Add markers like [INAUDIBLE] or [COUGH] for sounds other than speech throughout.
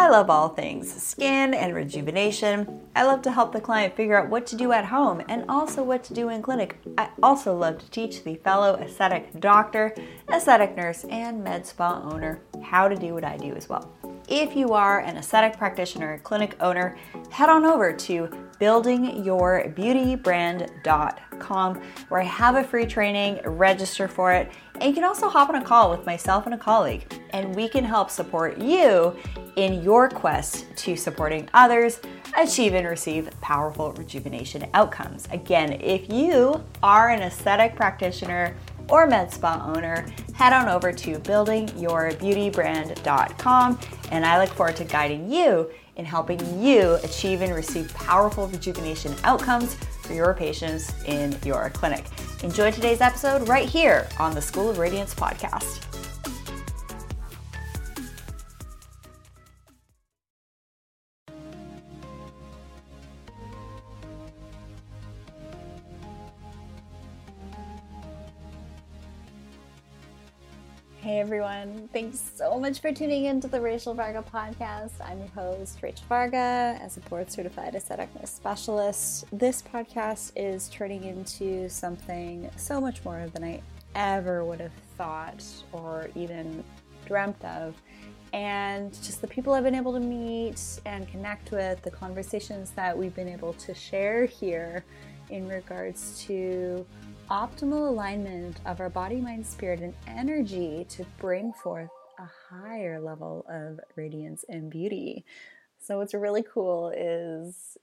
I love all things skin and rejuvenation. I love to help the client figure out what to do at home and also what to do in clinic. I also love to teach the fellow aesthetic doctor, aesthetic nurse, and med spa owner how to do what I do as well. If you are an aesthetic practitioner, clinic owner, head on over to buildingyourbeautybrand.com where I have a free training, register for it, and you can also hop on a call with myself and a colleague, and we can help support you in your quest to supporting others achieve and receive powerful rejuvenation outcomes. Again, if you are an aesthetic practitioner, or med spa owner, head on over to buildingyourbeautybrand.com and I look forward to guiding you in helping you achieve and receive powerful rejuvenation outcomes for your patients in your clinic. Enjoy today's episode right here on the School of Radiance podcast. Everyone, thanks so much for tuning in to the Rachel Varga podcast. I'm your host, Rachel Varga, as a board certified aesthetic specialist. This podcast is turning into something so much more than I ever would have thought or even dreamt of. And just the people I've been able to meet and connect with, the conversations that we've been able to share here in regards to optimal alignment of our body, mind, spirit, and energy to bring forth a higher level of radiance and beauty. So, what's really cool is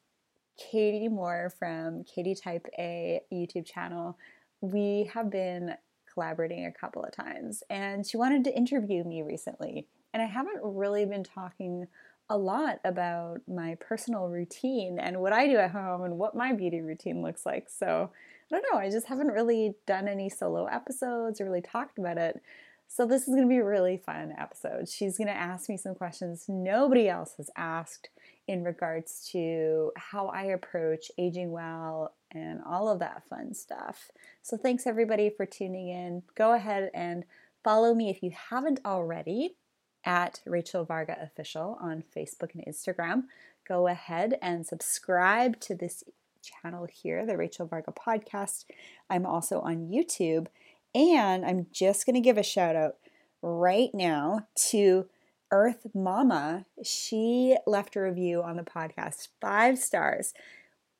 Katie Moore from Katie Type A YouTube channel. We have been collaborating a couple of times, and she wanted to interview me recently. And I haven't really been talking a lot about my personal routine and what I do at home and what my beauty routine looks like. So, I don't know, I just haven't really done any solo episodes or really talked about it. So this is going to be a really fun episode. She's going to ask me some questions nobody else has asked in regards to how I approach aging well and all of that fun stuff. So thanks everybody for tuning in. Go ahead and follow me if you haven't already at Rachel Varga Official on Facebook and Instagram. Go ahead and subscribe to this channel here, the Rachel Varga Podcast. I'm also on YouTube. And I'm just going to give a shout out right now to Earth Mama. She left a review on the podcast, five stars.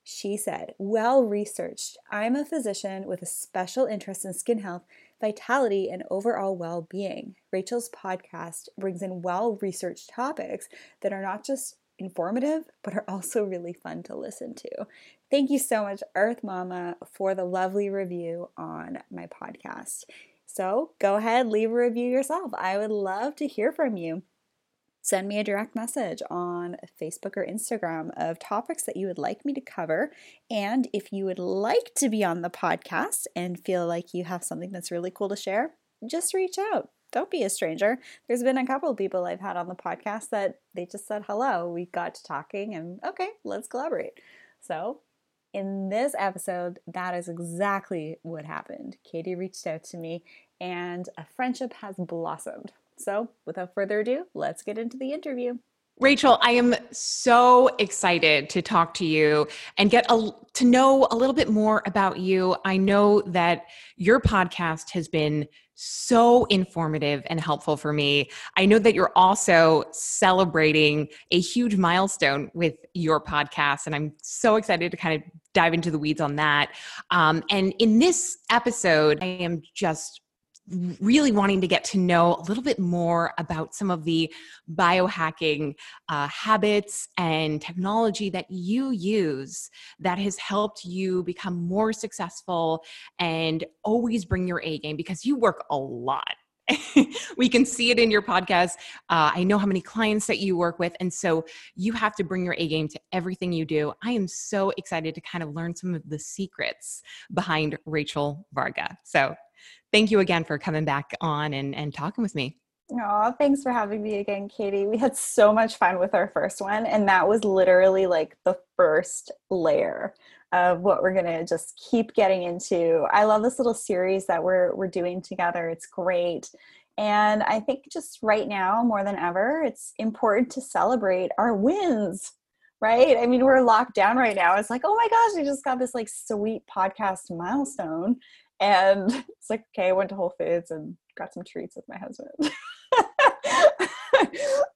She said, Well researched. I'm a physician with a special interest in skin health, vitality, and overall well being. Rachel's podcast brings in well researched topics that are not just informative, but are also really fun to listen to. Thank you so much, Earth Mama, for the lovely review on my podcast. So go ahead, leave a review yourself. I would love to hear from you. Send me a direct message on Facebook or Instagram of topics that you would like me to cover. And if you would like to be on the podcast and feel like you have something that's really cool to share, just reach out don't be a stranger. There's been a couple of people I've had on the podcast that they just said hello. We got to talking and okay, let's collaborate. So, in this episode, that is exactly what happened. Katie reached out to me and a friendship has blossomed. So, without further ado, let's get into the interview. Rachel, I am so excited to talk to you and get a, to know a little bit more about you. I know that your podcast has been so informative and helpful for me. I know that you're also celebrating a huge milestone with your podcast, and I'm so excited to kind of dive into the weeds on that. Um, and in this episode, I am just really wanting to get to know a little bit more about some of the biohacking uh, habits and technology that you use that has helped you become more successful and always bring your A game because you work a lot. [LAUGHS] we can see it in your podcast. Uh, I know how many clients that you work with. And so you have to bring your A game to everything you do. I am so excited to kind of learn some of the secrets behind Rachel Varga. So thank you again for coming back on and, and talking with me. Oh, thanks for having me again, Katie. We had so much fun with our first one, and that was literally like the first layer of what we're gonna just keep getting into. I love this little series that we're we're doing together. It's great. And I think just right now, more than ever, it's important to celebrate our wins, right? I mean, we're locked down right now. It's like, oh my gosh, I just got this like sweet podcast milestone. And [LAUGHS] it's like, okay, I went to Whole Foods and got some treats with my husband. [LAUGHS]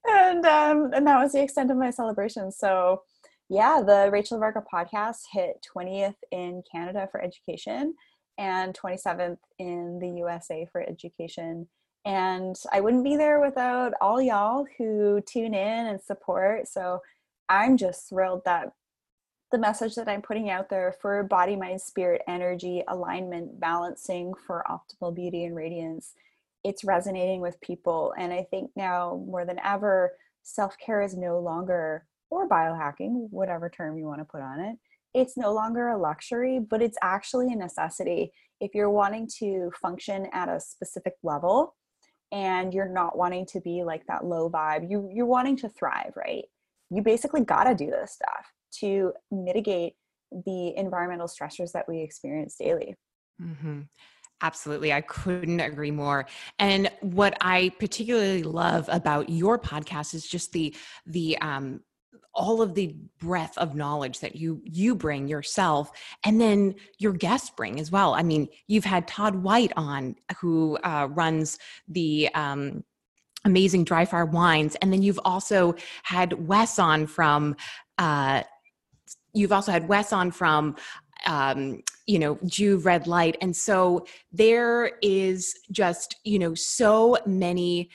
and um, and that was the extent of my celebration. So yeah, the Rachel Varga podcast hit 20th in Canada for education and 27th in the USA for education. And I wouldn't be there without all y'all who tune in and support. So I'm just thrilled that the message that I'm putting out there for body, mind, spirit, energy, alignment, balancing for optimal beauty and radiance, it's resonating with people. And I think now more than ever, self care is no longer, or biohacking, whatever term you want to put on it, it's no longer a luxury, but it's actually a necessity. If you're wanting to function at a specific level and you're not wanting to be like that low vibe, you, you're wanting to thrive, right? You basically got to do this stuff to mitigate the environmental stressors that we experience daily. Mm-hmm. Absolutely. I couldn't agree more. And what I particularly love about your podcast is just the the um all of the breadth of knowledge that you you bring yourself and then your guests bring as well. I mean you've had todd white on who uh, runs the um, amazing Dry Farm Wines and then you've also had wes on from uh, you've also had wes on from um, you know Joovv red light and so there is just you know so many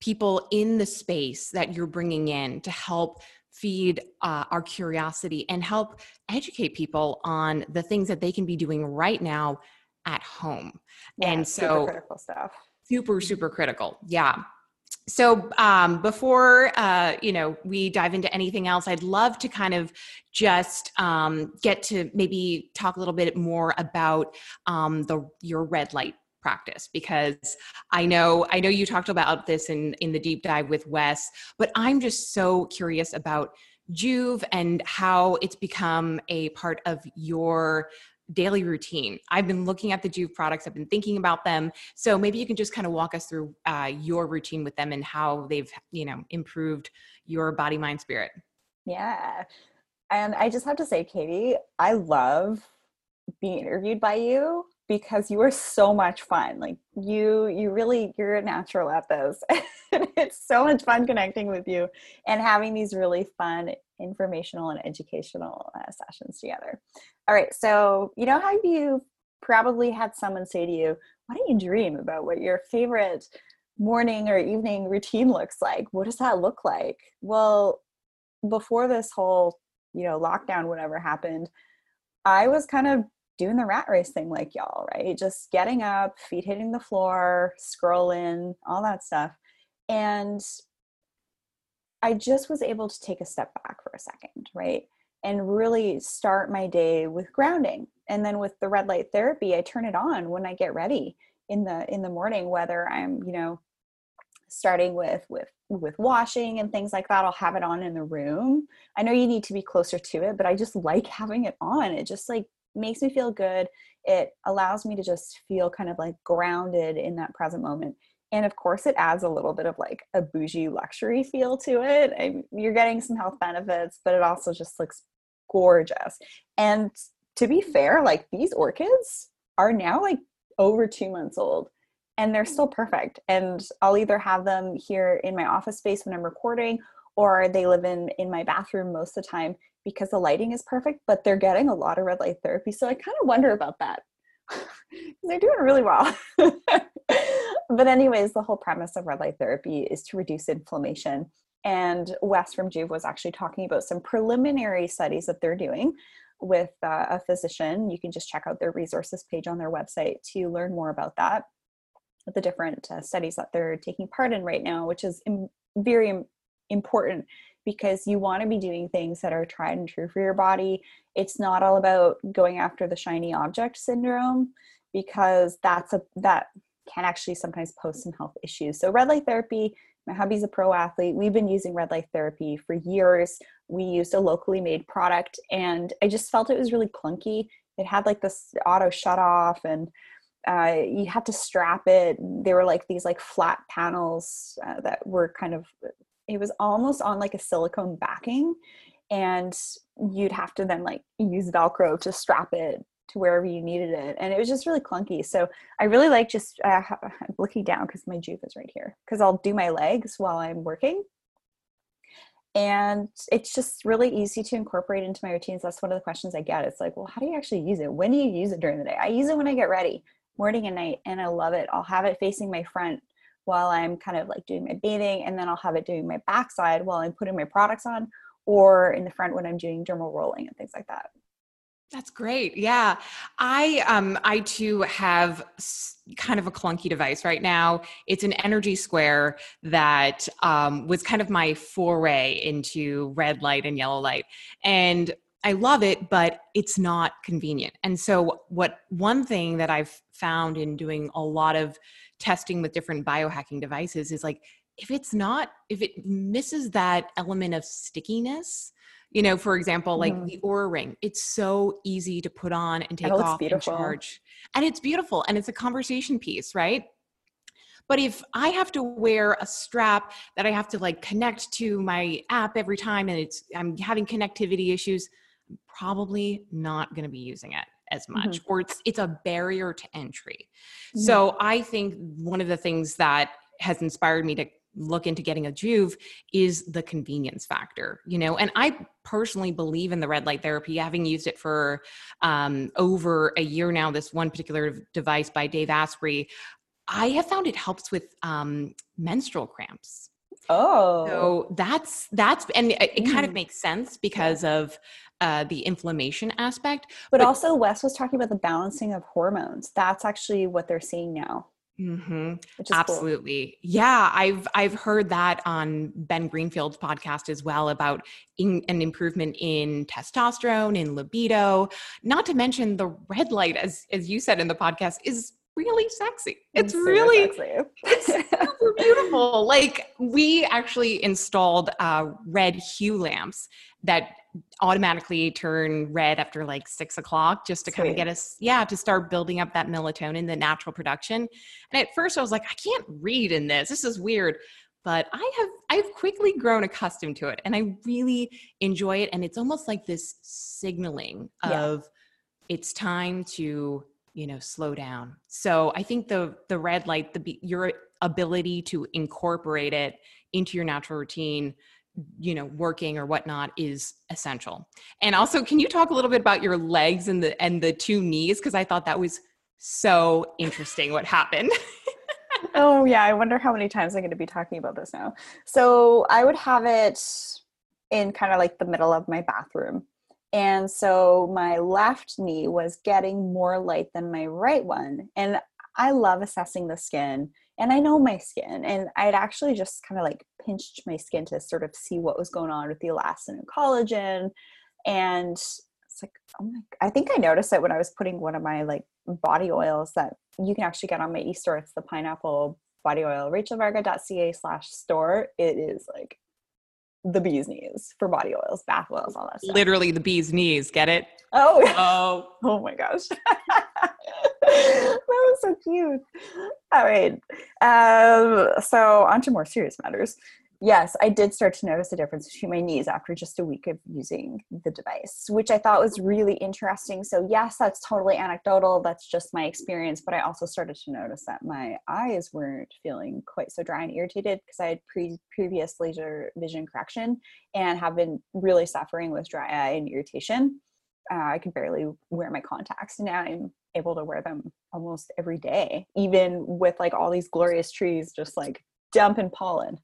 people in the space that you're bringing in to help feed uh, our curiosity and help educate people on the things that they can be doing right now at home. Yeah, and so so critical stuff. super super critical yeah. So um, before uh, you know we dive into anything else i'd love to kind of just um, get to maybe talk a little bit more about um, the your red light practice because i know i know you talked about this in in the deep dive with wes but i'm just so curious about Joovv and how it's become a part of your daily routine. I've been looking at the Joovv products, I've been thinking about them. So maybe you can just kind of walk us through uh, your routine with them and how they've, you know, improved your body, mind, spirit. Yeah. And I just have to say, Katie, I love being interviewed by you because you are so much fun. Like you, you really, you're a natural at this. [LAUGHS] it's so much fun connecting with you and having these really fun informational and educational uh, sessions together. All right. So, you know how you probably had someone say to you, why don't you dream about what your favorite morning or evening routine looks like? What does that look like? Well, before this whole, you know, lockdown, whatever happened, I was kind of doing the rat race thing like y'all, right? Just getting up, feet hitting the floor, scrolling, all that stuff. And I just was able to take a step back for a second, right? And really start my day with grounding. And then with the red light therapy, I turn it on when I get ready in the in the morning, whether I'm, you know, starting with with with washing and things like that i'll have it on in the room i know you need to be closer to it but i just like having it on it just like makes me feel good. It allows me to just feel kind of like grounded in that present moment. And of course, it adds a little bit of like a bougie luxury feel to it. I, you're getting some health benefits, but it also just looks gorgeous. And to be fair, like these orchids are now like over two months old and they're still perfect. And I'll either have them here in my office space when I'm recording or they live in in my bathroom most of the time because the lighting is perfect, but they're getting a lot of red light therapy. So I kind of wonder about that. [LAUGHS] they're doing really well. [LAUGHS] but, anyways, the whole premise of red light therapy is to reduce inflammation. And Wes from Joovv was actually talking about some preliminary studies that they're doing with uh, a physician. You can just check out their resources page on their website to learn more about that, the different uh, studies that they're taking part in right now, which is Im- very important because you want to be doing things that are tried and true for your body. It's not all about going after the shiny object syndrome because that's a that can actually sometimes pose some health issues. So red light therapy, my hubby's a pro athlete. We've been using red light therapy for years. We used a locally made product and I just felt it was really clunky. It had like this auto shut off and uh, you had to strap it. They were like these like flat panels uh, that were kind of. It was almost on like a silicone backing, and you'd have to then like use Velcro to strap it to wherever you needed it, and it was just really clunky. So I really like just uh, looking down because my Joovv is right here because I'll do my legs while I'm working. And it's just really easy to incorporate into my routines. That's one of the questions i get. It's like well how do you actually use it? When do you use it during the day? I use it when i get ready morning and night and i love it. I'll have it facing my front while i'm kind of like doing my bathing and then i'll have it doing my backside while i'm putting my products on or in the front when i'm doing dermal rolling and things like that that's great. Yeah. I um I too have kind of a clunky device right now. It's an energy square that um was kind of my foray into red light and yellow light. And I love it, but it's not convenient. And so what one thing that I've found in doing a lot of testing with different biohacking devices is like if it's not if it misses that element of stickiness, you know for example like mm. the Oura ring it's so easy to put on and take off beautiful. and charge and it's beautiful and it's a conversation piece right but if i have to wear a strap that i have to like connect to my app every time and it's i'm having connectivity issues i'm probably not going to be using it as much mm-hmm. or it's it's a barrier to entry mm-hmm. so i think one of the things that has inspired me to look into getting a Joovv is the convenience factor, you know. And I personally believe in the red light therapy, having used it for um, over a year now. This one particular device by Dave Asprey, I have found it helps with um, menstrual cramps. Oh, so that's that's and it, it kind of mm. makes sense because of uh, the inflammation aspect. But, but also, Wes was talking about the balancing of hormones. That's actually what they're seeing now. Mm-hmm. Absolutely. Cool. Yeah, I've I've heard that on Ben Greenfield's podcast as well about in, an improvement in testosterone, in libido. Not to mention the red light, as as you said in the podcast, is really sexy. It's really sexy. [LAUGHS] it's super beautiful. Like we actually installed uh, red hue lamps that automatically turn red after like six o'clock just to Sweet. kind of get us yeah to start building up that melatonin the natural production and at first i was like i can't read in this this is weird but i have i've quickly grown accustomed to it and i really enjoy it and it's almost like this signaling of yeah. it's time to you know slow down so i think the the red light the your ability to incorporate it into your natural routine you know working or whatnot is essential. And also can you talk a little bit about your legs and the and the two knees? Because i thought that was so interesting what happened. [LAUGHS] Oh yeah i wonder how many times i'm going to be talking about this now. So i would have it in kind of like the middle of my bathroom. And so my left knee was getting more light than my right one. And i love assessing the skin and I know my skin. And I'd actually just kind of like pinched my skin to sort of see what was going on with the elastin and collagen. And it's like, oh my, I think I noticed it when I was putting one of my like body oils that you can actually get on my e-store. It's the pineapple body oil, rachelvarga.ca slash store. It is like the bee's knees for body oils, bath oils, all that stuff. Literally the bee's knees. Get it? Oh, [LAUGHS] oh, oh my gosh. [LAUGHS] that was so cute. All right. Um, so on to more serious matters. Yes, I did start to notice a difference between my knees after just a week of using the device, which I thought was really interesting. So, yes, that's totally anecdotal. That's just my experience. But I also started to notice that my eyes weren't feeling quite so dry and irritated because I had pre- previous laser vision correction and have been really suffering with dry eye and irritation. Uh, I could barely wear my contacts. And now I'm able to wear them almost every day, even with like all these glorious trees just like dumping pollen.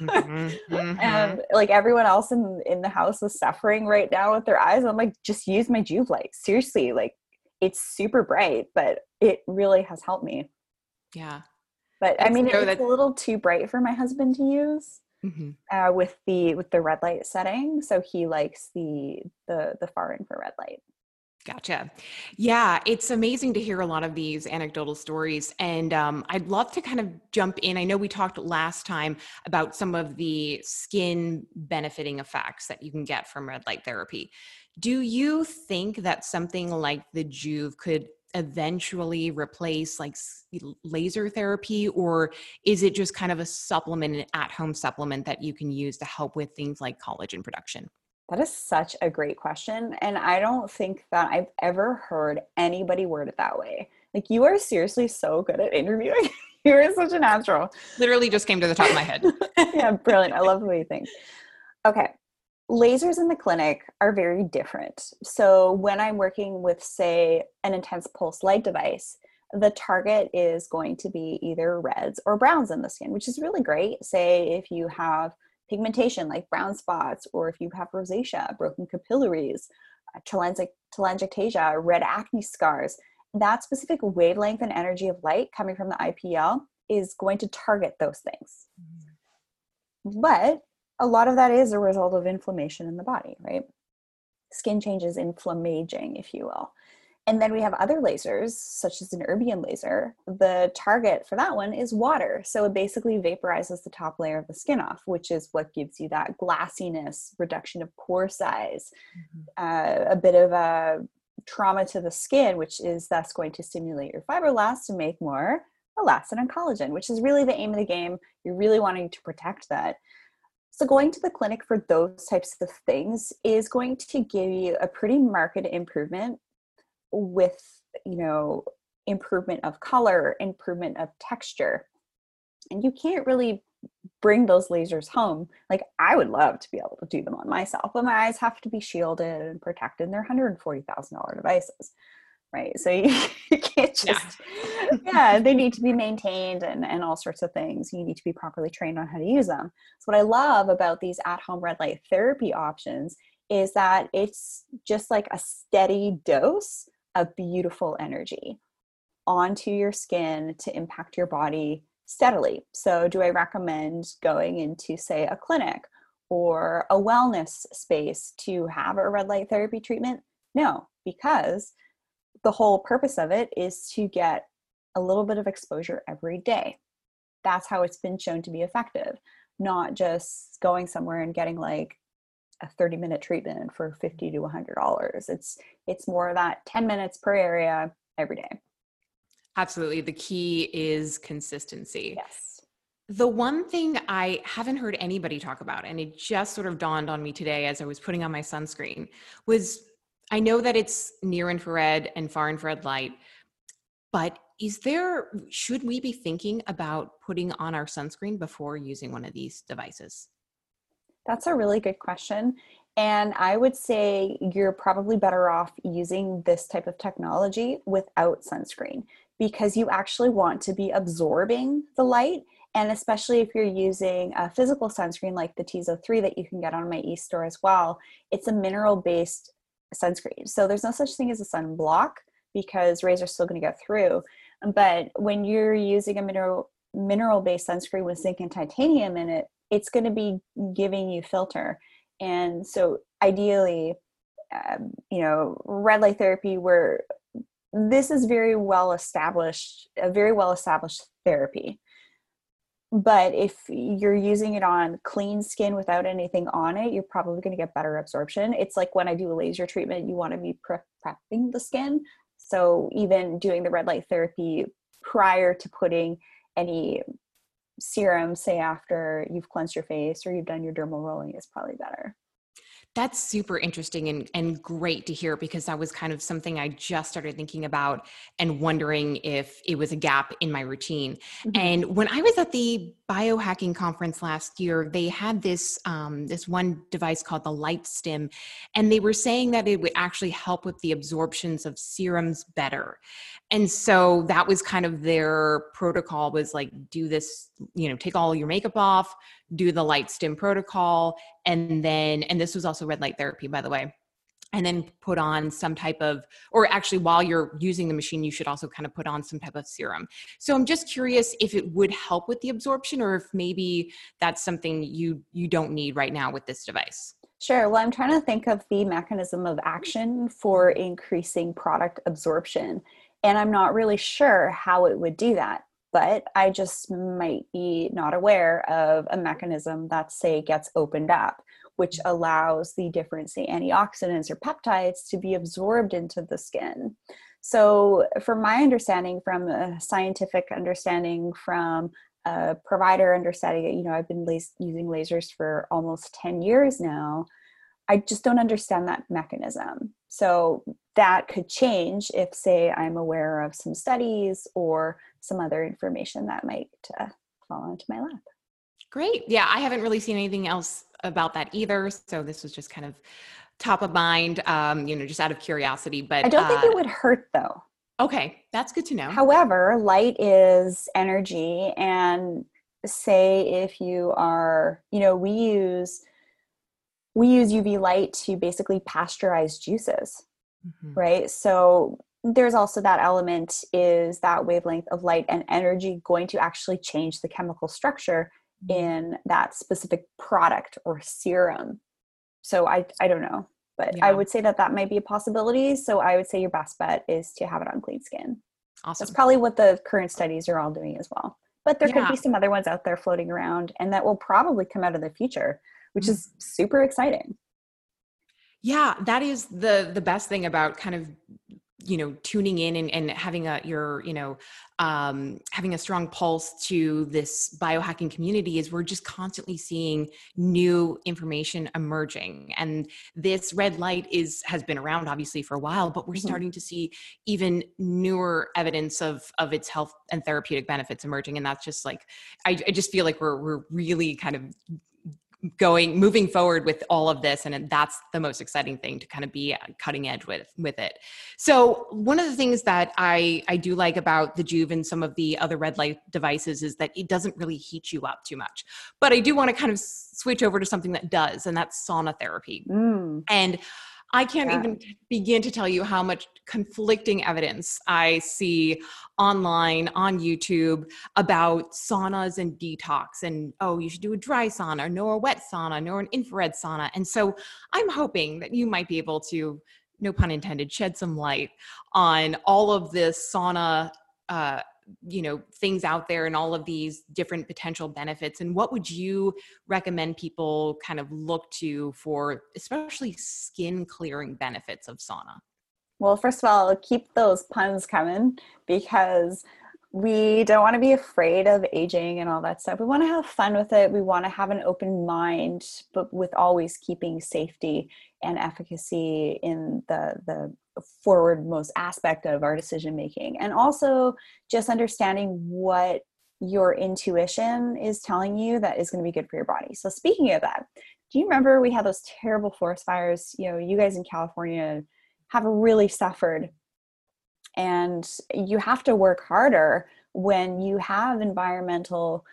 Mm-hmm, [LAUGHS] mm-hmm. and like everyone else in in the house is suffering right now with their eyes. I'm like, just use my Joovv light. Seriously, like it's super bright, but it really has helped me. Yeah. But I mean, it's that- a little too bright for my husband to use. Mm-hmm. Uh, with the with the red light setting, so he likes the the the far infrared light. Gotcha. Yeah, it's amazing to hear a lot of these anecdotal stories. And um, I'd love to kind of jump in. I know we talked last time about some of the skin benefiting effects that you can get from red light therapy. Do you think that something like the Joovv could eventually replace like laser therapy or is it just kind of a supplement an at-home supplement that you can use to help with things like collagen production that is such a great question and i don't think that i've ever heard anybody word it that way. Like you are seriously so good at interviewing. [LAUGHS] You're such a natural. Literally just came to the top of my head. [LAUGHS] Yeah brilliant. I love the way you think. Okay lasers in the clinic are very different. So when I'm working with, say, an intense pulse light device, the target is going to be either reds or browns in the skin, which is really great. Say if you have pigmentation like brown spots, or if you have rosacea, broken capillaries, uh, telangiectasia, red acne scars, that specific wavelength and energy of light coming from the IPL is going to target those things. Mm-hmm. But a lot of that is a result of inflammation in the body, right? Skin changes, inflammaging, if you will. And then we have other lasers, such as an erbium laser. The target for that one is water. So it basically vaporizes the top layer of the skin off, which is what gives you that glassiness, reduction of pore size, mm-hmm. uh, a bit of a trauma to the skin, which is thus going to stimulate your fibroblasts to make more elastin and collagen, which is really the aim of the game. You're really wanting to protect that. So, going to the clinic for those types of things is going to give you a pretty marked improvement with, you know, improvement of color, improvement of texture. And you can't really bring those lasers home. Like, I would love to be able to do them on myself, but my eyes have to be shielded and protected. And they're $140,000 devices right so you, [LAUGHS] you can't just yeah. yeah. they need to be maintained and, and all sorts of things you need to be properly trained on how to use them so what i love about these at-home red light therapy options is that it's just like a steady dose of beautiful energy onto your skin to impact your body steadily so do i recommend going into say a clinic or a wellness space to have a red light therapy treatment no because the whole purpose of it is to get a little bit of exposure every day. That's how it's been shown to be effective, not just going somewhere and getting like a 30 minute treatment for 50 to 100 dollars. It's it's more that 10 minutes per area every day. Absolutely. The key is consistency. Yes. The one thing I haven't heard anybody talk about, and it just sort of dawned on me today as I was putting on my sunscreen, was I know that it's near infrared and far infrared light, but is there, should we be thinking about putting on our sunscreen before using one of these devices? That's a really good question. And I would say you're probably better off using this type of technology without sunscreen because you actually want to be absorbing the light. And especially if you're using a physical sunscreen like the Tizo 3 that you can get on my e store as well, it's a mineral based sunscreen. So there's no such thing as a sunblock because rays are still going to get through. But when you're using a mineral mineral based sunscreen with zinc and titanium in it, it's going to be giving you filter. And so ideally, um, you know, red light therapy where this is very well established, a very well established therapy. But if you're using it on clean skin without anything on it you're probably going to get better absorption. It's like when i do a laser treatment you want to be prepping the skin. So even doing the red light therapy prior to putting any serum say after you've cleansed your face or you've done your dermal rolling is probably better that's super interesting and, and great to hear because that was kind of something I just started thinking about and wondering if it was a gap in my routine. Mm-hmm. And when I was at the biohacking conference last year, they had this um, this one device called the LightStim, and they were saying that it would actually help with the absorptions of serums better. And so that was kind of their protocol was like do this, you know, take all your makeup off, do the LightStim protocol, and then and this was also red light therapy, by the way and then put on some type of or actually while you're using the machine you should also kind of put on some type of serum so i'm just curious if it would help with the absorption or if maybe that's something you you don't need right now with this device Sure. Well, I'm trying to think of the mechanism of action for increasing product absorption. And I'm not really sure how it would do that. But I just might be not aware of a mechanism that, say, gets opened up which mm. allows the different say, antioxidants or peptides to be absorbed into the skin. So, from my understanding, from a scientific understanding, from a provider understanding, you know, I've been las- using lasers for almost 10 years now. I just don't understand that mechanism. So, that could change if, say, I'm aware of some studies or some other information that might uh, fall into my lap. Great. Yeah, I haven't really seen anything else about that either. So this was just kind of top of mind, um, you know, just out of curiosity. But I don't think uh, it would hurt though. Okay, that's good to know. However, light is energy, and say if you are, you know, we use we use UV light to basically pasteurize juices, mm-hmm. right? So there's also that element is that wavelength of light and energy going to actually change the chemical structure mm-hmm. in that specific product or serum so i i don't know but yeah. i would say that that might be a possibility so i would say your best bet is to have it on clean skin awesome. that's probably what the current studies are all doing as well but there yeah. could be some other ones out there floating around and that will probably come out in the future which mm-hmm. is super exciting yeah that is the the best thing about kind of you know tuning in and, and having a your you know um, having a strong pulse to this biohacking community is we're just constantly seeing new information emerging and this red light is has been around obviously for a while but we're mm-hmm. starting to see even newer evidence of of its health and therapeutic benefits emerging and that's just like i, I just feel like we're we're really kind of going moving forward with all of this and that's the most exciting thing to kind of be cutting edge with with it. So one of the things that i i do like about the Joovv and some of the other red light devices is that it doesn't really heat you up too much. But i do want to kind of switch over to something that does and that's sauna therapy. Mm. and I can't yeah. even begin to tell you how much conflicting evidence I see online on YouTube about saunas and detox and oh you should do a dry sauna nor a wet sauna nor an infrared sauna and so I'm hoping that you might be able to no pun intended shed some light on all of this sauna uh, you know things out there and all of these different potential benefits and what would you recommend people kind of look to for especially skin clearing benefits of sauna well first of all keep those puns coming because we don't want to be afraid of aging and all that stuff. We want to have fun with it. We want to have an open mind, but with always keeping safety and efficacy in the the forwardmost aspect of our decision making. And also just understanding what your intuition is telling you that is going to be good for your body. So speaking of that, do you remember we had those terrible forest fires? You know, you guys in California have really suffered and you have to work harder when you have environmental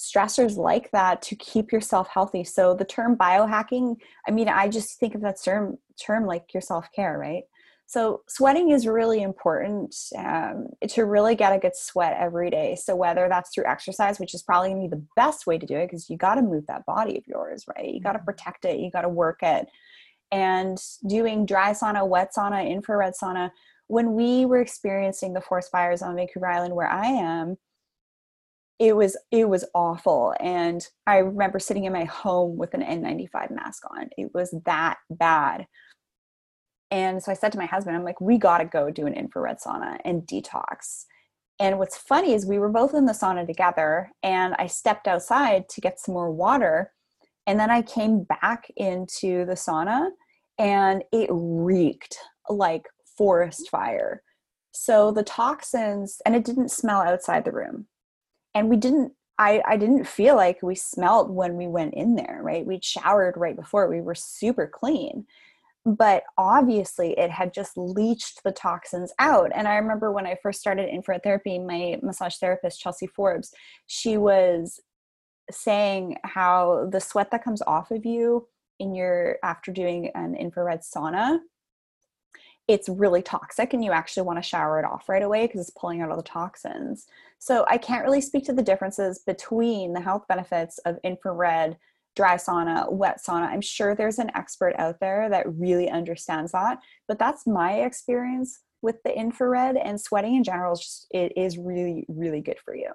stressors like that to keep yourself healthy. So the term biohacking i mean i just think of that term term like your self-care right? So sweating is really important um, to really get a good sweat every day. So whether that's through exercise which is probably to be the best way to do it because you got to move that body of yours right? You got to mm-hmm. protect it you got to work it. And doing dry sauna wet sauna infrared sauna when we were experiencing the forest fires on Vancouver Island where I am, it was it was awful and I remember sitting in my home with an N95 mask on. It was that bad. And so I said to my husband, I'm like, we got to go do an infrared sauna and detox. And what's funny is we were both in the sauna together, and I stepped outside to get some more water. And then I came back into the sauna, and it reeked like forest fire. So the toxins, and it didn't smell outside the room. And we didn't, I, I didn't feel like we smelled when we went in there, right? We'd showered right before, we were super clean. But obviously, it had just leached the toxins out. And I remember when I first started infrared therapy, my massage therapist, Chelsea Forbes, she was saying how the sweat that comes off of you in your after doing an infrared sauna it's really toxic and you actually want to shower it off right away because it's pulling out all the toxins. So I can't really speak to the differences between the health benefits of infrared, dry sauna, wet sauna. I'm sure there's an expert out there that really understands that, but that's my experience with the infrared and sweating in general just it is really really good for you.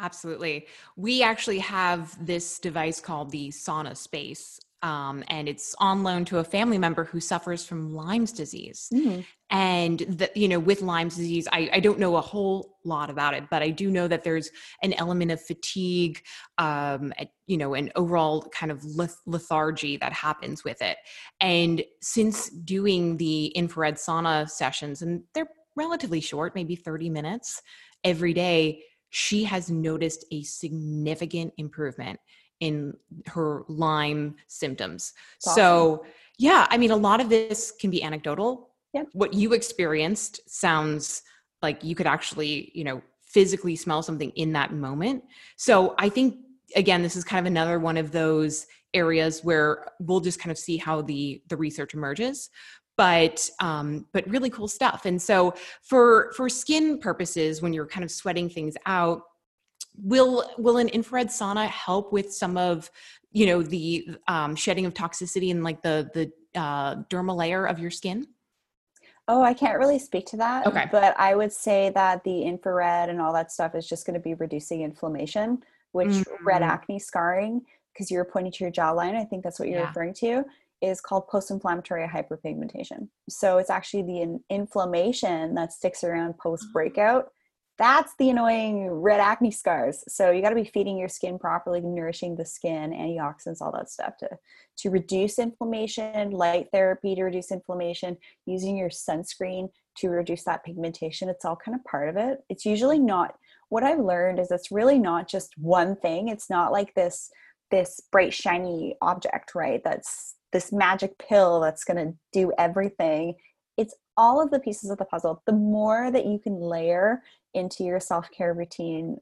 Absolutely. We actually have this device called the Sauna Space um, and it's on loan to a family member who suffers from Lyme's disease. Mm. And that, you know, with Lyme's disease, I, I don't know a whole lot about it, but I do know that there's an element of fatigue, um, you know, an overall kind of lethargy that happens with it. And since doing the infrared sauna sessions, and they're relatively short, maybe 30 minutes every day, she has noticed a significant improvement in her Lyme symptoms. Awesome. So, yeah, I mean, a lot of this can be anecdotal. Yep. What you experienced sounds like you could actually, you know, physically smell something in that moment. So, I think again, this is kind of another one of those areas where we'll just kind of see how the the research emerges but um, but really cool stuff and so for for skin purposes when you're kind of sweating things out will will an infrared sauna help with some of you know the um, shedding of toxicity and like the the uh, dermal layer of your skin oh i can't really speak to that okay but i would say that the infrared and all that stuff is just going to be reducing inflammation which mm-hmm. red acne scarring because you're pointing to your jawline i think that's what you're yeah. referring to is called post-inflammatory hyperpigmentation so it's actually the in- inflammation that sticks around post breakout that's the annoying red acne scars. So you got to be feeding your skin properly, nourishing the skin, antioxidants, all that stuff to to reduce inflammation, light therapy to reduce inflammation, using your sunscreen to reduce that pigmentation. It's all kind of part of it. It's usually not what I've learned is it's really not just one thing. It's not like this this bright shiny object, right? That's this magic pill that's going to do everything. It's all of the pieces of the puzzle. The more that you can layer into your self-care routine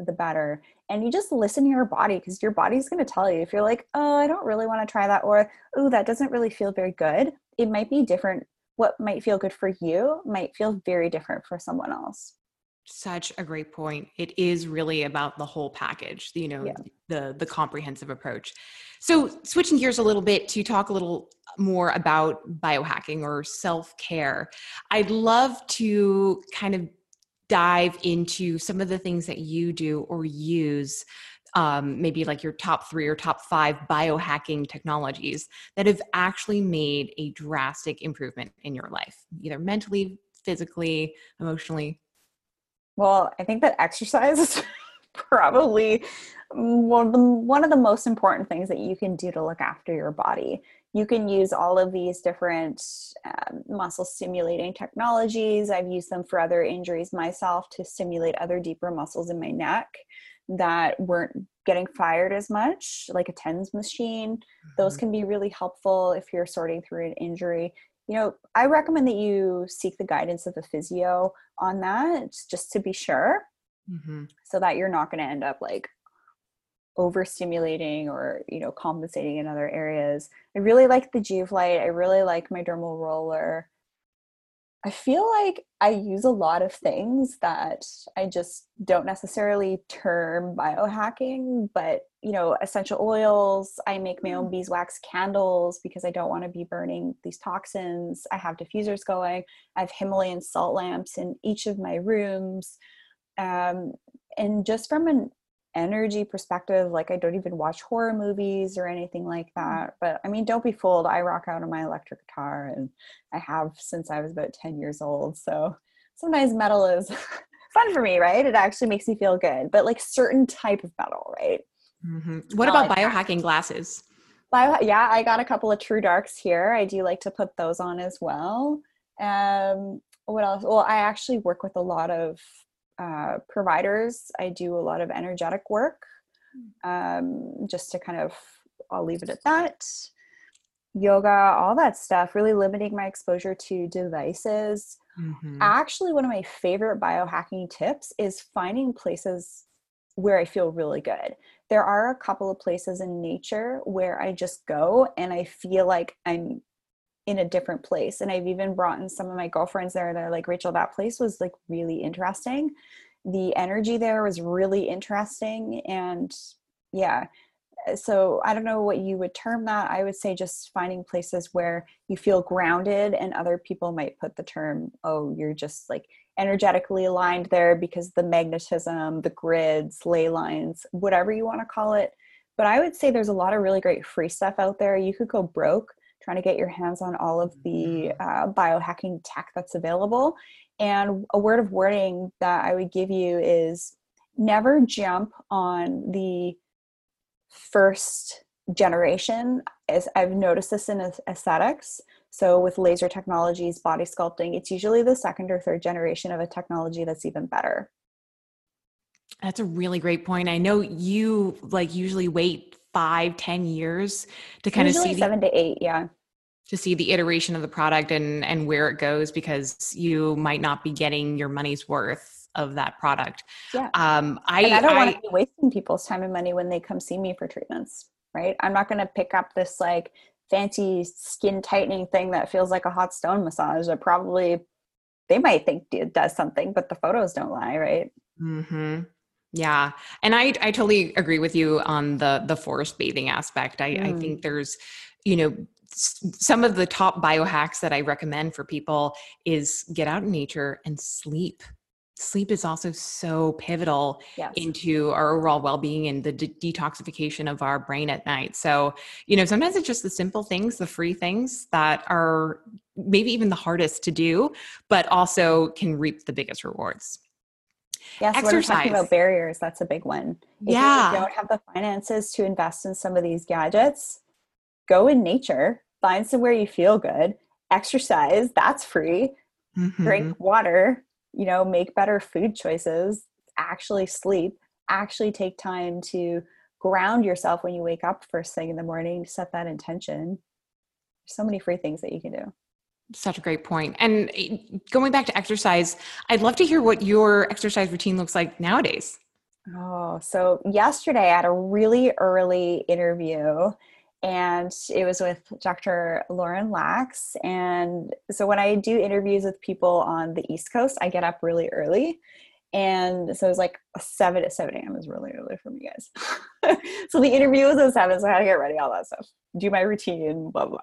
the better. And you just listen to your body because your body's going to tell you if you're like oh i don't really want to try that or oh that doesn't really feel very good it might be different. What might feel good for you might feel very different for someone else. Such a great point. It is really about the whole package you know yeah. the the comprehensive approach. So switching gears a little bit to talk a little more about biohacking or self-care i'd love to kind of dive into some of the things that you do or use um, maybe like your top three or top five biohacking technologies that have actually made a drastic improvement in your life, either mentally, physically, emotionally? Well, I think that exercise is [LAUGHS] probably one of, the, one of the most important things that you can do to look after your body you can use all of these different um, muscle stimulating technologies. I've used them for other injuries myself to stimulate other deeper muscles in my neck that weren't getting fired as much, like a TENS machine. Mm-hmm. Those can be really helpful if you're sorting through an injury. You know, I recommend that you seek the guidance of a physio on that just to be sure. Mm-hmm. So that you're not going to end up like overstimulating or you know compensating in other areas. I really like the Joovv light i really like my dermal roller. I feel like i use a lot of things that i just don't necessarily term biohacking but you know essential oils i make my own mm. beeswax candles because i don't want to be burning these toxins. I have diffusers going. I have himalayan salt lamps in each of my rooms. Um, and just from an energy perspective like i don't even watch horror movies or anything like mm. that but i mean don't be fooled i rock out on my electric guitar and i have since i was about 10 years old so sometimes metal is [LAUGHS] fun for me right it actually makes me feel good but like certain type of metal right mm-hmm. what about like biohacking that. glasses Bio, yeah i got a couple of true darks here i do like to put those on as well um what else well i actually work with a lot of uh, providers. I do a lot of energetic work hmm. um, just to kind of, I'll leave it at that. Yoga, all that stuff, really limiting my exposure to devices. Mm-hmm. Actually, one of my favorite biohacking tips is finding places where I feel really good. There are a couple of places in nature where I just go and I feel like I'm in a different place. And I've even brought in some of my girlfriends there. They're like, Rachel, that place was like really interesting. The energy there was really interesting. And yeah, eh, so I don't know what you would term that. I would say just finding places where you feel grounded, and other people might put the term, oh, you're just like energetically aligned there because the magnetism, the grids, ley lines, whatever you want to call it. but I would say there's a lot of really great free stuff out there. You could go broke trying to get your hands on all of the mm-hmm. uh, biohacking tech that's available. And a word of warning that I would give you is never jump on the first generation. As I've noticed this in aesthetics. So with laser technologies, body sculpting, it's usually the second or third generation of a technology that's even better. That's a really great point. I know you like usually wait five, ten years to kind usually of see seven the, to eight, yeah. To see the iteration of the product and and where it goes because you might not be getting your money's worth of that product. Yeah. Um I and I don't want to be wasting people's time and money when they come see me for treatments, right? I'm not gonna pick up this like fancy skin tightening thing that feels like a hot stone massage that probably they might think it does something, but the photos don't lie, right? Mm-hmm. Yeah. And I, I totally agree with you on the, the forest bathing aspect. I, mm. I think there's, you know, some of the top biohacks that I recommend for people is get out in nature and sleep. Sleep is also so pivotal yes. into our overall well-being and the de- detoxification of our brain at night. So, you know, sometimes it's just the simple things, the free things that are maybe even the hardest to do, but also can reap the biggest rewards. Yes, Exercise. we're talking about barriers. That's a big one. If yeah. you don't have the finances to invest in some of these gadgets, go in nature, find somewhere you feel good, exercise, that's free. Mm-hmm. Drink water, you know, make better food choices, actually sleep, actually take time to ground yourself when you wake up first thing in the morning, set that intention. There's so many free things that you can do. Such a great point. And eh, going back to exercise, I'd love to hear what your exercise routine looks like nowadays. Oh, so yesterday I had a really early interview and it was with Dr. Lauren Lax. And so when I do interviews with people on the East Coast, I get up really early. And so it was like 7 at 7 a.m. is really early for me guys. [LAUGHS] so the interview was at 7, so I had to get ready, all that stuff, do my routine, blah, blah.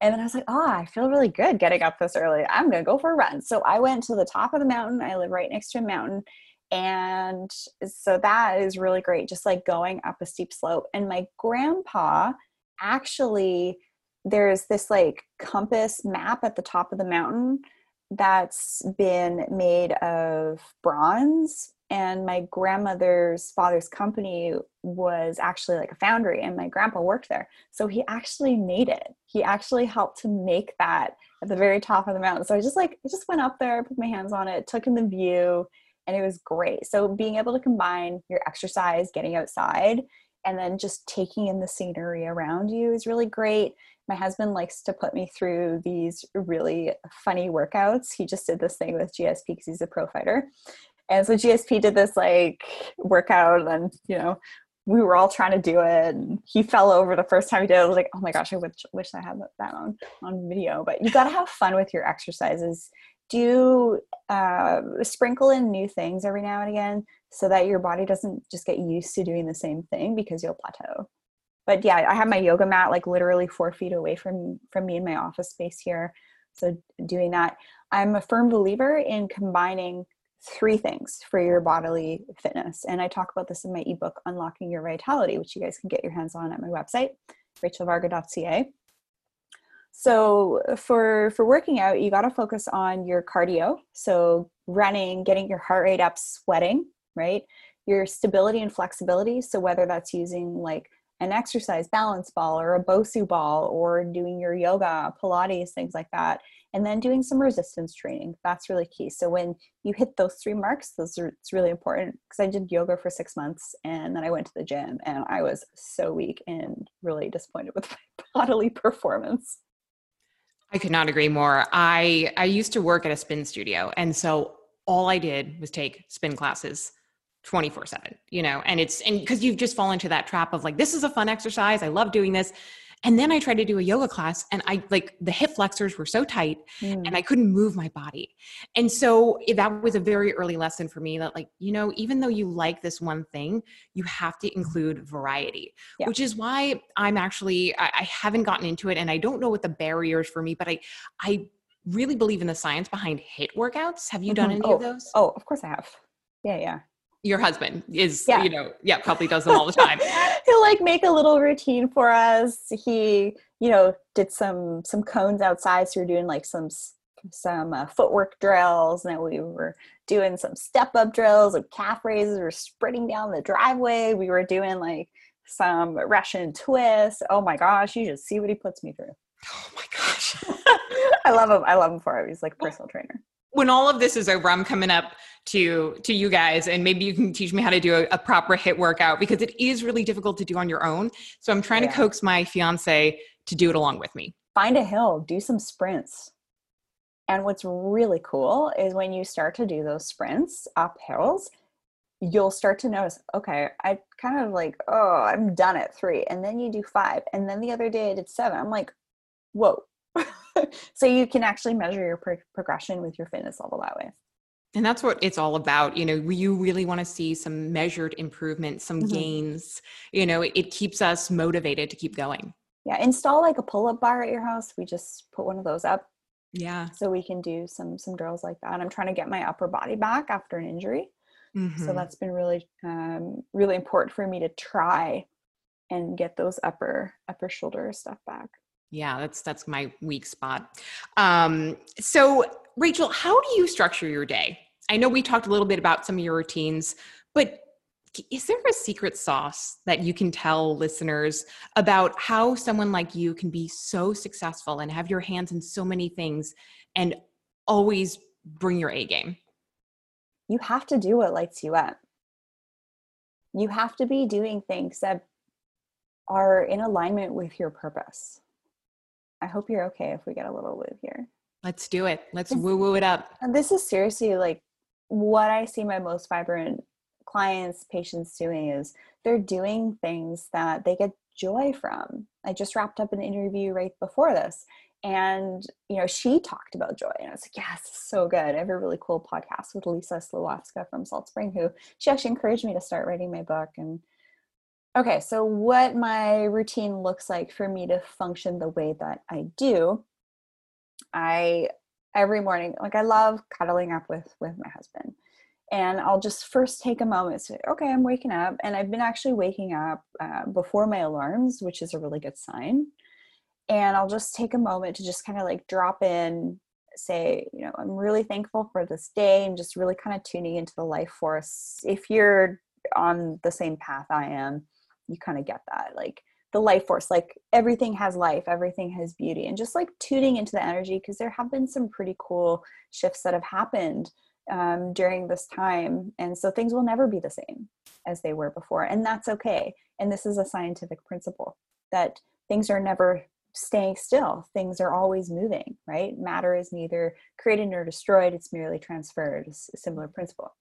And then I was like, oh, I feel really good getting up this early. I'm going to go for a run. So I went to the top of the mountain. I live right next to a mountain. And so that is really great, just like going up a steep slope. And my grandpa actually, there's this like compass map at the top of the mountain that's been made of bronze and my grandmother's father's company was actually like a foundry and my grandpa worked there. So he actually made it. He actually helped to make that at the very top of the mountain. So i just like i just went up there put my hands on it took in the view and it was great. So being able to combine your exercise getting outside and then just taking in the scenery around you is really great. My husband likes to put me through these really funny workouts. He just did this thing with gsp because he's a pro fighter and so GSP did this like workout, and you know, we were all trying to do it. And he fell over the first time he did it. I was like, oh my gosh, I wish, wish I had that on on video. But you got to have fun with your exercises. Do uh, sprinkle in new things every now and again, so that your body doesn't just get used to doing the same thing because you'll plateau. But yeah, I have my yoga mat like literally four feet away from from me in my office space here. So doing that, I'm a firm believer in combining three things for your bodily fitness. And I talk about this in my ebook, Unlocking Your Vitality, which you guys can get your hands on at my website, rachelvarga.ca. So for for working out, you got to focus on your cardio. So running, getting your heart rate up, sweating, right? Your stability and flexibility. So whether that's using like an exercise balance ball or a Bosu ball or doing your yoga, Pilates, things like that and then doing some resistance training. That's really key. So when you hit those three marks those are it's really important because i did yoga for six months and then i went to the gym and i was so weak and really disappointed with [LAUGHS] my bodily performance. I could not agree more. I i used to work at a spin studio and so all i did was take spin classes 24 7 you know and it's and because you've just fallen into that trap of like this is a fun exercise i love doing this and then I tried to do a yoga class and I like the hip flexors were so tight mm. and I couldn't move my body. And so that was a very early lesson for me that like, you know, even though you like this one thing, you have to include variety, yeah. which is why I'm actually, I, I haven't gotten into it and I don't know what the barriers for me, but I, I really believe in the science behind HIIT workouts. Have you done mm-hmm. any oh, of those? Oh, of course I have. Yeah, yeah. Your husband is, yeah. you know, yeah, probably does them all the time. [LAUGHS] He'll like make a little routine for us. He, you know, did some some cones outside, so we're doing like some some uh, footwork drills, and then we were doing some step up drills and calf raises. We were sprinting down the driveway. We were doing like some Russian twists. Oh my gosh, you just see what he puts me through. Oh my gosh. [LAUGHS] I love him. I love him for it. He's like a personal trainer. When all of this is over, I'm coming up to to you guys and maybe you can teach me how to do a, a proper HIIT workout because it is really difficult to do on your own. So I'm trying yeah. to coax my fiance to do it along with me. Find a hill, do some sprints. And what's really cool is when you start to do those sprints up hills, you'll start to notice, okay, I kind of like, oh, I'm done at three. And then you do five. And then the other day I did seven. I'm like, whoa. [LAUGHS] so you can actually measure your pro- progression with your fitness level that way. And that's what it's all about. You know, you really want to see some measured improvement, some mm-hmm. gains. You know, it, it keeps us motivated to keep going. Yeah. Install like a pull up bar at your house. We just put one of those up. Yeah. So we can do some some drills like that. I'm trying to get my upper body back after an injury. Mm-hmm. So that's been really um, really important for me to try and get those upper upper shoulder stuff back. Yeah, that's that's my weak spot. Um, so Rachel, how do you structure your day? I know we talked a little bit about some of your routines, but is there a secret sauce that you can tell listeners about how someone like you can be so successful and have your hands in so many things and always bring your A game? You have to do what lights you up. You have to be doing things that are in alignment with your purpose. I hope you're okay if we get a little woo here. Let's do it. Let's woo woo it up. And this is seriously like what I see my most vibrant clients, patients doing is they're doing things that they get joy from. I just wrapped up an interview right before this and you know she talked about joy and i was like yes so good i have a really cool podcast with lisa slowowska from salt spring who she actually encouraged me to start writing my book and okay so what my routine looks like for me to function the way that i do i every morning like i love cuddling up with with my husband and I'll just first take a moment say, okay, I'm waking up. And I've been actually waking up uh, before my alarms, which is a really good sign. And I'll just take a moment to just kind of like drop in, say, you know, I'm really thankful for this day and just really kind of tuning into the life force. If you're on the same path I am, you kind of get that. Like, the life force like everything has life everything has beauty and just like tuning into the energy because there have been some pretty cool shifts that have happened um, during this time. And so things will never be the same as they were before. And that's okay. And this is a scientific principle that things are never staying still, things are always moving, right? Matter is neither created nor destroyed, it's merely transferred. It's a similar principle.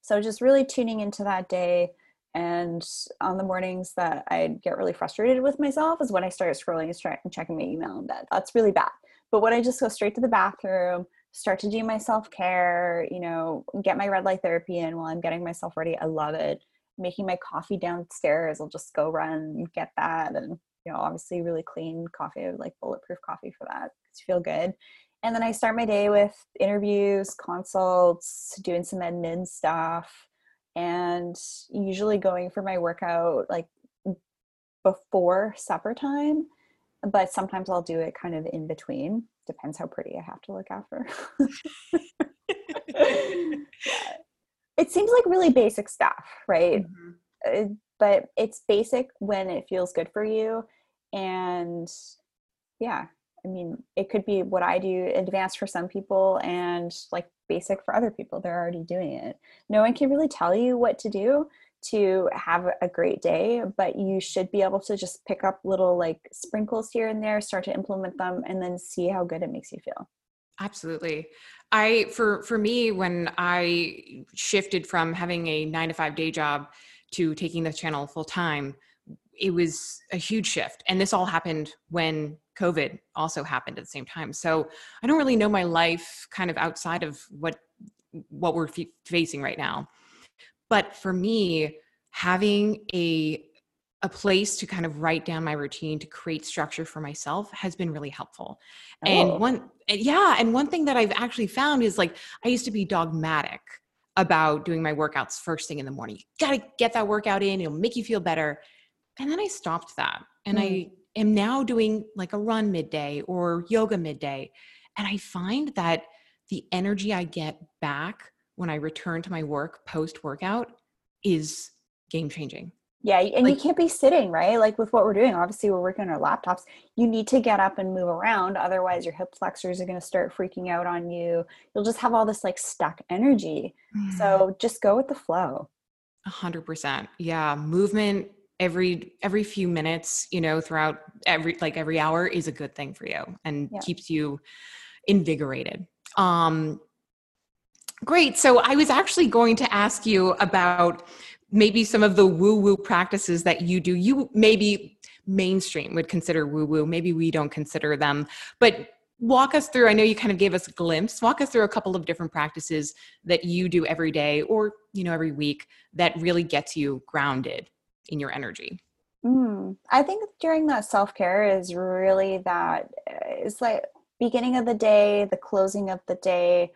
So just really tuning into that day. And on the mornings that I get really frustrated with myself is when I start scrolling and checking my email in bed. That's really bad. But when I just go straight to the bathroom, start to do my self care, you know, get my red light therapy in while I'm getting myself ready. I love it. Making my coffee downstairs, I'll just go run get that. And, you know, obviously really clean coffee, like bulletproof coffee for that to feel good. And then I start my day with interviews, consults, doing some admin stuff, and usually going for my workout like before supper time. But sometimes I'll do it kind of in between depends how pretty I have to look after. [LAUGHS] [LAUGHS] it seems like really basic stuff, right? Mm-hmm. Uh, but it's basic when it feels good for you. And yeah, I mean, it could be what I do advanced for some people and like basic for other people. They're already doing it. No one can really tell you what to do to have a great day, but you should be able to just pick up little like sprinkles here and there, start to implement them, and then see how good it makes you feel. Absolutely. I for for me when I shifted from having a 9 to 5 day job to taking the channel full time, it was a huge shift. And this all happened when COVID also happened at the same time. So I don't really know my life kind of outside of what what we're f- facing right now. But for me, having a a place to kind of write down my routine to create structure for myself has been really helpful. Oh. And one yeah, and one thing that I've actually found is like I used to be dogmatic about doing my workouts first thing in the morning. You got to get that workout in, it'll make you feel better. And then I stopped that. And mm. I am now doing like a run midday or yoga midday. And I find that the energy I get back when I return to my work post workout is game changing. Yeah, and like, you can't be sitting, right? Like with what we're doing, obviously we're working on our laptops. You need to get up and move around. Otherwise, your hip flexors are going to start freaking out on you. You'll just have all this like stuck energy. Mm. So just go with the flow. A hundred percent. Yeah. Movement every every few minutes, you know, throughout every like every hour is a good thing for you and yeah. keeps you invigorated. Um great. So I was actually going to ask you about maybe some of the woo woo practices that you do. You maybe mainstream would consider woo woo. Maybe we don't consider them, but walk us through. I know you kind of gave us a glimpse. Walk us through a couple of different practices that you do every day or you know every week that really gets you grounded in your energy. Mm, I think during that self care is really that it's like beginning of the day, the closing of the day.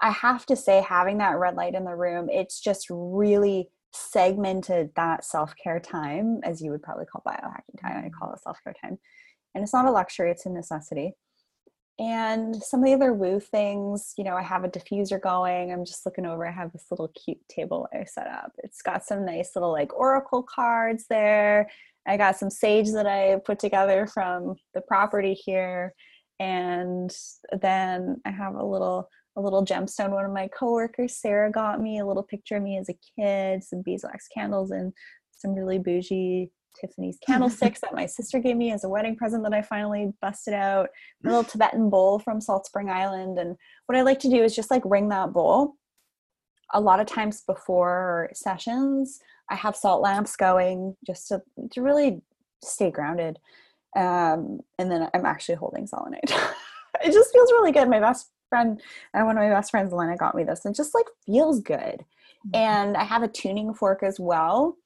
I have to say, having that red light in the room, it's just really segmented that self-care time as you would probably call biohacking time i call it self-care time and it's not a luxury it's a necessity and some of the other woo things you know i have a diffuser going. I'm just looking over. I have this little cute table i set up. It's got some nice little like oracle cards there. I got some sage that i put together from the property here. And then i have a little a little gemstone one of my coworkers sarah got me. A little picture of me as a kid some beeswax candles and some really bougie tiffany's [LAUGHS] candlesticks that my sister gave me as a wedding present that i finally busted out. A little [LAUGHS] tibetan bowl from salt spring island. And what i like to do is just like ring that bowl. A lot of times before sessions i have salt lamps going just to, to really stay grounded. Um, and then i'm actually holding selenite. [LAUGHS] It just feels really good. My best friend and one of my best friends Elena got me this. And just like feels good. Mm-hmm. and I have a tuning fork as well.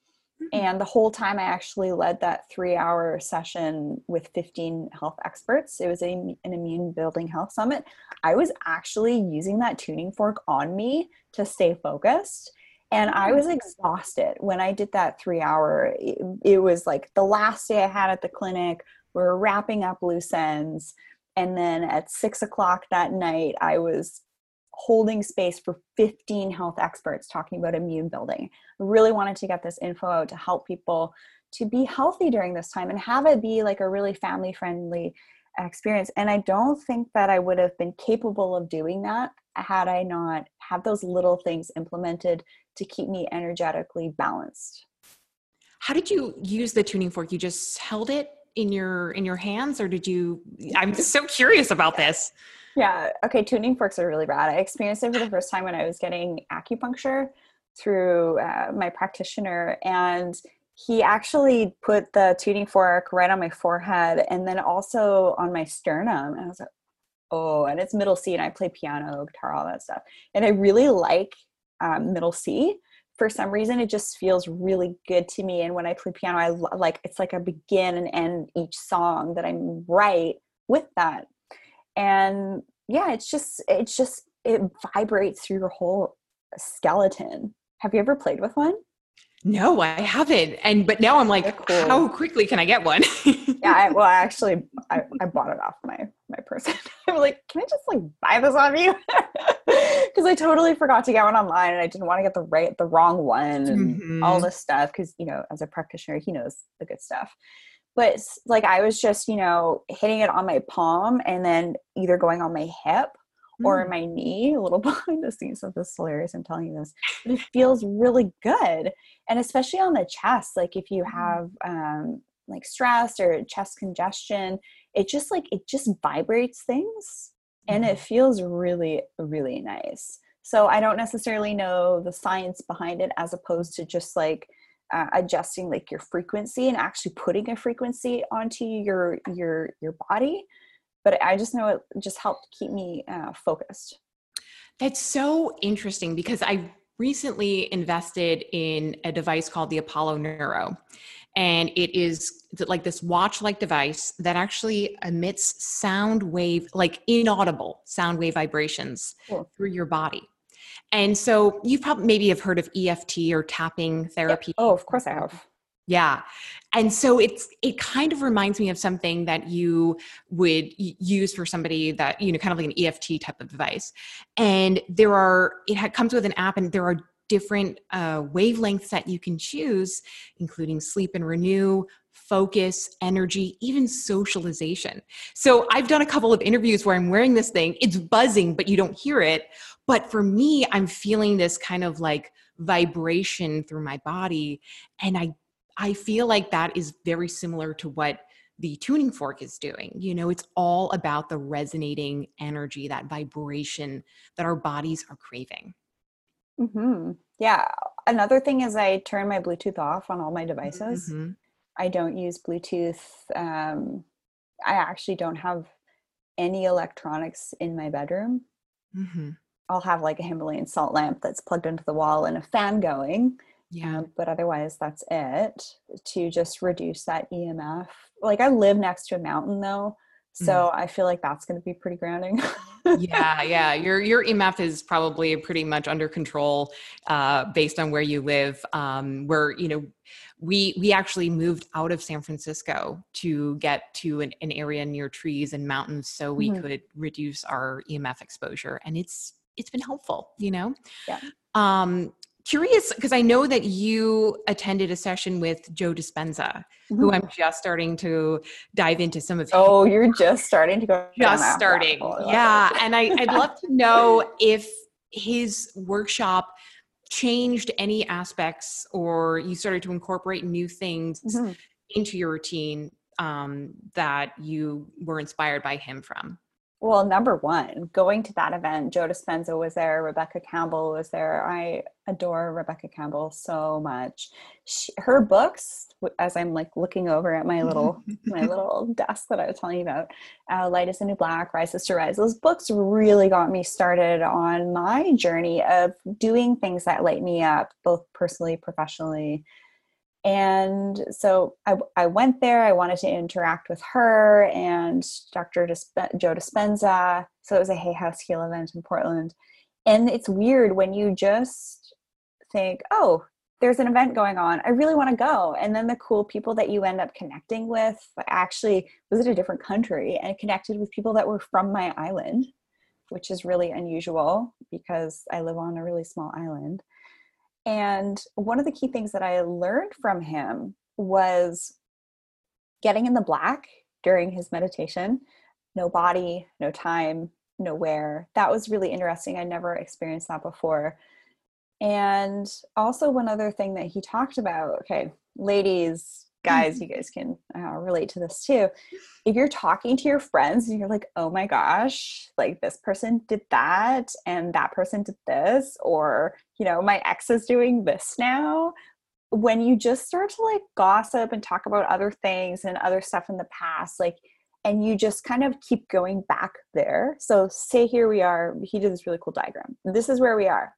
And the whole time I actually led that three hour session with 15 health experts it was a, an immune building health summit I was actually using that tuning fork on me to stay focused and I mm-hmm. was exhausted when I did that three hour. It, it, was like the last day I had at the clinic. We are wrapping up loose ends and then at six o'clock that night i was holding space for 15 health experts talking about immune building. I really wanted to get this info out to help people to be healthy during this time and have it be like a really family friendly experience. And i don't think that i would have been capable of doing that had i not had those little things implemented to keep me energetically balanced. How did you use the tuning fork? You just held it in your in your hands or did you i'm so curious about this yeah okay tuning forks are really rad. I experienced it for the first time when i was getting acupuncture through uh, my practitioner and he actually put the tuning fork right on my forehead and then also on my sternum and i was like oh and it's middle c and i play piano guitar all that stuff and i really like um, middle c. For some reason it just feels really good to me and when i play piano i like it's like i begin and end each song that i'm right with that and yeah it's just it's just it vibrates through your whole skeleton have you ever played with one no, I haven't. And but now I'm like, cool. how quickly can I get one? yeah, I, well, I [LAUGHS] actually, I, I bought it off my my person. [LAUGHS] I'm like, can I just like buy this on you? [LAUGHS] Because I totally forgot to get one online, and I didn't want to get the right the wrong one and mm-hmm. all this stuff. Because you know, as a practitioner, he knows the good stuff. But like, I was just you know hitting it on my palm, and then either going on my hip or mm. my knee, a little [LAUGHS] behind the scenes of this hilarious. I'm telling you this, but it feels really good. And especially on the chest, like if you mm. have um, like stress or chest congestion, it just like, it just vibrates things and it mm-hmm. feels really, really nice. So I don't necessarily know the science behind it as opposed to just like, uh, adjusting like your frequency and actually putting a frequency onto your your your body but I just know it just helped keep me uh, focused. That's so interesting because I recently invested in a device called the Apollo Neuro. And it is like this watch like device that actually emits sound wave, like inaudible sound wave vibrations cool. through your body. And so you probably maybe have heard of EFT or tapping therapy. Yeah. Oh, of course I have. Yeah. And so it's it kind of reminds me of something that you would use for somebody that you know kind of like an EFT type of device. And there are it comes with an app and there are different uh, wavelengths that you can choose including sleep and renew focus, energy, even socialization. So I've done a couple of interviews where I'm wearing this thing. It's buzzing, but you don't hear it. But for me, I'm feeling this kind of like vibration through my body. And I I feel like that is very similar to what the tuning fork is doing. You know, it's all about the resonating energy, that vibration that our bodies are craving. Mm-hmm. Yeah. Another thing is I turn my Bluetooth off on all my devices. Mm-hmm. I don't use Bluetooth. Um, I actually don't have any electronics in my bedroom. Mm-hmm. I'll have like a Himalayan salt lamp that's plugged into the wall and a fan going. Yeah. Um, but otherwise, that's it to just reduce that EMF. Like, I live next to a mountain though. So mm. I feel like that's going to be pretty grounding. yeah, [LAUGHS] yeah. Your your EMF is probably pretty much under control uh, based on where you live. Um, where you know, we we actually moved out of San Francisco to get to an, an area near trees and mountains, so we mm-hmm. could reduce our EMF exposure, and it's it's been helpful. You know. Yeah. Um, curious because I know that you attended a session with Joe Dispenza, mm-hmm. who I'm just starting to dive into some of. Oh, you're just starting to go. Just starting, yeah. and I, I'd love to know if his workshop changed any aspects, or you started to incorporate new things mm-hmm. into your routine um, that you were inspired by him from. Well, number one, going to that event, Joe Dispenza was there, Rebecca Campbell was there. I adore Rebecca Campbell so much. She, her books, as I'm like looking over at my little [LAUGHS] my little desk that I was telling you about, uh, Light is the New Black, Rise Sister Rise. Those books really got me started on my journey of doing things that light me up, both personally, professionally, and so I, I went there i wanted to interact with her and dr Disp- joe dispenza so it was a hay house heal event in portland. And it's weird when you just think oh there's an event going on i really want to go. And then the cool people that you end up connecting with actually was in a different country and connected with people that were from my island which is really unusual because i live on a really small island and one of the key things that I learned from him was getting in the black during his meditation. No body, no time, no where. That was really interesting. I never experienced that before. And also, one other thing that he talked about okay, ladies, guys, you guys can uh, relate to this too. If you're talking to your friends and you're like, oh my gosh, like this person did that and that person did this, or, you know, my ex is doing this now. When you just start to like gossip and talk about other things and other stuff in the past, like, and you just kind of keep going back there. So, say here we are, he did this really cool diagram. This is where we are.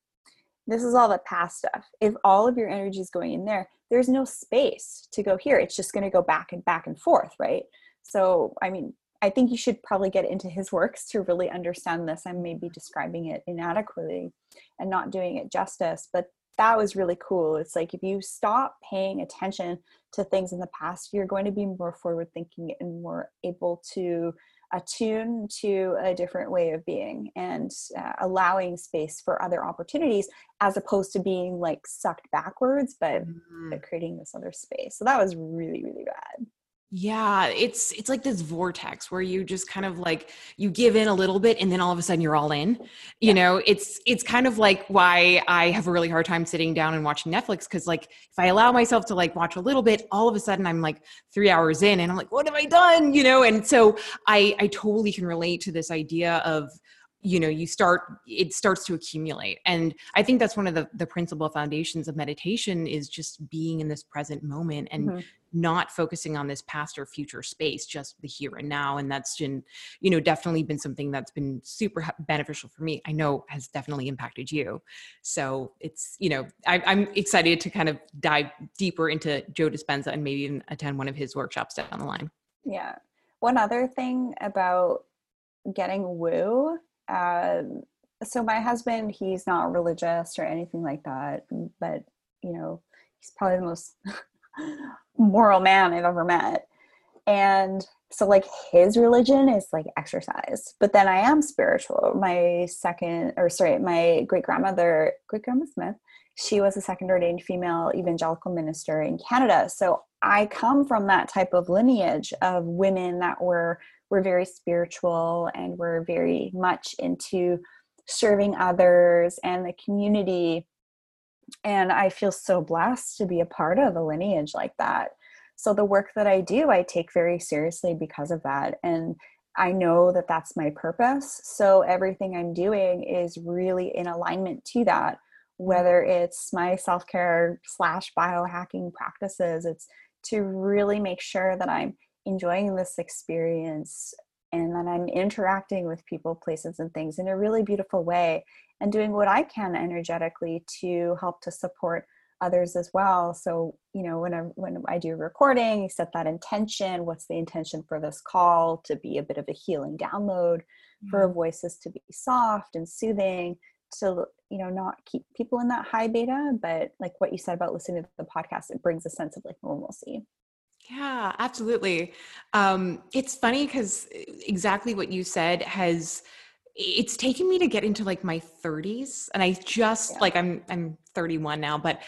This is all the past stuff. If all of your energy is going in there, there's no space to go here. It's just going to go back and back and forth, right? So, I mean, I think you should probably get into his works to really understand this. I'm maybe describing it inadequately and not doing it justice, but that was really cool. It's like if you stop paying attention to things in the past, you're going to be more forward thinking and more able to attune to a different way of being and uh, allowing space for other opportunities as opposed to being like sucked backwards but, mm-hmm. but creating this other space so that was really really bad yeah, it's it's like this vortex where you just kind of like you give in a little bit and then all of a sudden you're all in. You yeah. know, it's it's kind of like why I have a really hard time sitting down and watching Netflix cuz like if I allow myself to like watch a little bit, all of a sudden I'm like 3 hours in and I'm like what have I done? You know, and so I I totally can relate to this idea of you know you start it starts to accumulate and i think that's one of the the principal foundations of meditation is just being in this present moment and mm-hmm. Not focusing on this past or future space just the here and now and that's been you know definitely been something that's been super beneficial for me i know has definitely impacted you. So it's you know I, i'm excited to kind of dive deeper into joe dispenza and maybe even attend one of his workshops down the line. Yeah. One other thing about getting woo uh, so my husband, he's not religious or anything like that, but you know, he's probably the most [LAUGHS] moral man I've ever met. And so like his religion is like exercise. But then I am spiritual. My second or sorry, my great grandmother, great grandma Smith, she was a second ordained female evangelical minister in Canada. So I come from that type of lineage of women that were were very spiritual and were very much into serving others and the community. And I feel so blessed to be a part of a lineage like that. So the work that I do, I take very seriously because of that. And I know that that's my purpose. So everything I'm doing is really in alignment to that, whether mm-hmm. it's my self care slash biohacking practices, it's to really make sure that I'm enjoying this experience and that I'm interacting with people, places, and things in a really beautiful way and doing what I can energetically to help to support others as well. So, you know, when I when I do recording, you set that intention. What's the intention for this call to be a bit of a healing download, mm-hmm. for voices to be soft and soothing, to you know not keep people in that high beta, but like what you said about listening to the podcast, it brings a sense of like normalcy. Yeah, absolutely. Um, it's funny because exactly what you said has it's taken me to get into like my 30s and i just yeah. like i'm i'm 31 now but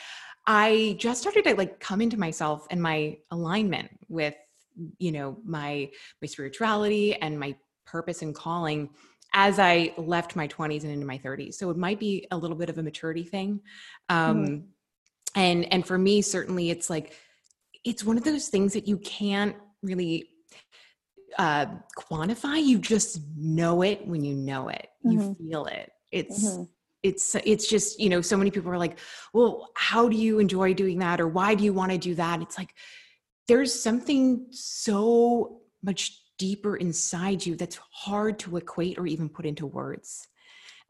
i just started to like come into myself and my alignment with you know my my spirituality and my purpose and calling as i left my 20s and into my 30s so it might be a little bit of a maturity thing um mm and and for me certainly it's like it's one of those things that you can't really uh, quantify. You just know it when you know it. You mm-hmm. feel it. It's mm-hmm. it's it's just you know so many people are like, well, how do you enjoy doing that, or why do you want to do that? It's like there's something so much deeper inside you that's hard to equate or even put into words.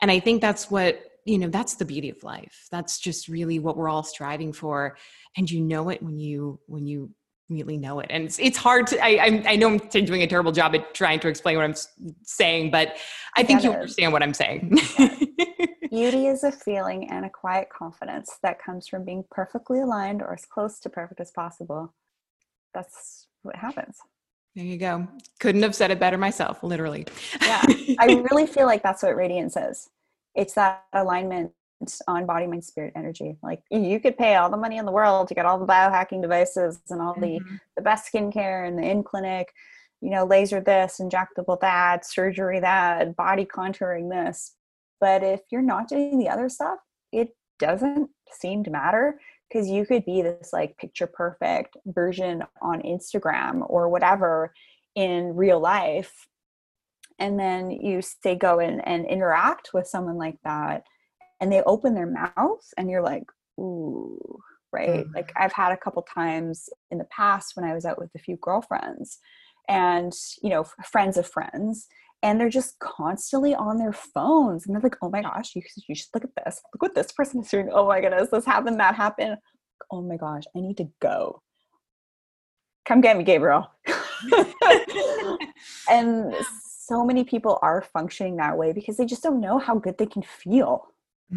And I think that's what you know that's the beauty of life that's just really what we're all striving for and you know it when you when you really know it. And it's, it's hard to I, I, I know i'm doing a terrible job at trying to explain what i'm saying but i think you understand what i'm saying. [LAUGHS] Beauty is a feeling and a quiet confidence that comes from being perfectly aligned or as close to perfect as possible. That's what happens. There you go. Couldn't have said it better myself literally. Yeah. [LAUGHS] I really feel like that's what radiance is. It's that alignment on body mind spirit energy. Like you could pay all the money in the world to get all the biohacking devices and all the mm-hmm. the best skincare and the in clinic you know laser this injectable that surgery that body contouring this. But if you're not doing the other stuff it doesn't seem to matter because you could be this like picture perfect version on instagram or whatever in real life and then you say go and, and interact with someone like that and they open their mouth and you're like ooh right? Mm-hmm. like i've had a couple times in the past when i was out with a few girlfriends and you know friends of friends and they're just constantly on their phones and they're like oh my gosh you, you should look at this. Look what this person is doing. Oh my goodness this happened that happened. Oh my gosh i need to go. Come get me gabriel. [LAUGHS] [LAUGHS] And so many people are functioning that way because they just don't know how good they can feel. Mm. [SIGHS]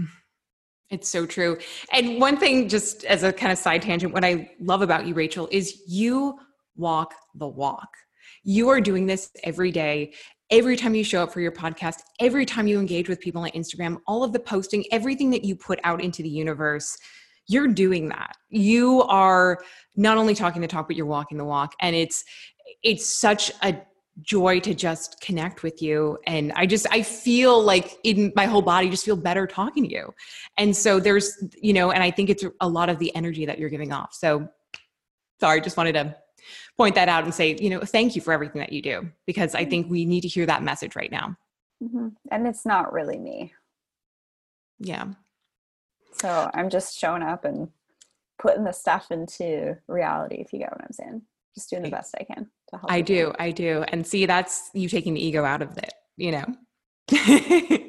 It's so true. And one thing, just as a kind of side tangent, what I love about you, Rachel, is you walk the walk. You are doing this every day. Every time you show up for your podcast, every time you engage with people on Instagram, all of the posting, everything that you put out into the universe, you're doing that. You are not only talking the talk, but you're walking the walk. And it's it's such a joy to just connect with you. And i just i feel like in my whole body just feel better talking to you. And so there's you know and i think it's a lot of the energy that you're giving off. So sorry just wanted to point that out and say you know thank you for everything that you do because i think we need to hear that message right now. Mm-hmm. and it's not really me. Yeah. So i'm just showing up and putting the stuff into reality if you get what i'm saying. Just doing the best I can to help. I do, I do. And see, that's you taking the ego out of it, you know. [LAUGHS]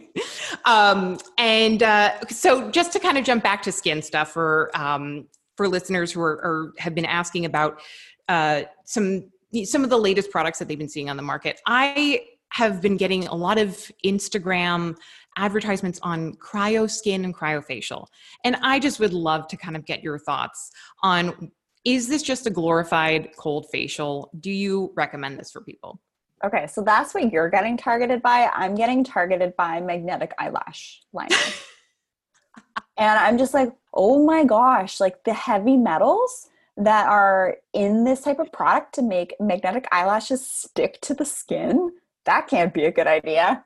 um, and uh, so just to kind of jump back to skin stuff for um, for listeners who are, are have been asking about uh, some some of the latest products that they've been seeing on the market. I have been getting a lot of Instagram advertisements on cryo skin and cryofacial. And I just would love to kind of get your thoughts on is this just a glorified cold facial? Do you recommend this for people? Okay, so that's what you're getting targeted by. I'm getting targeted by magnetic eyelash liner. [LAUGHS] and I'm just like, oh my gosh, like the heavy metals that are in this type of product to make magnetic eyelashes stick to the skin, that can't be a good idea.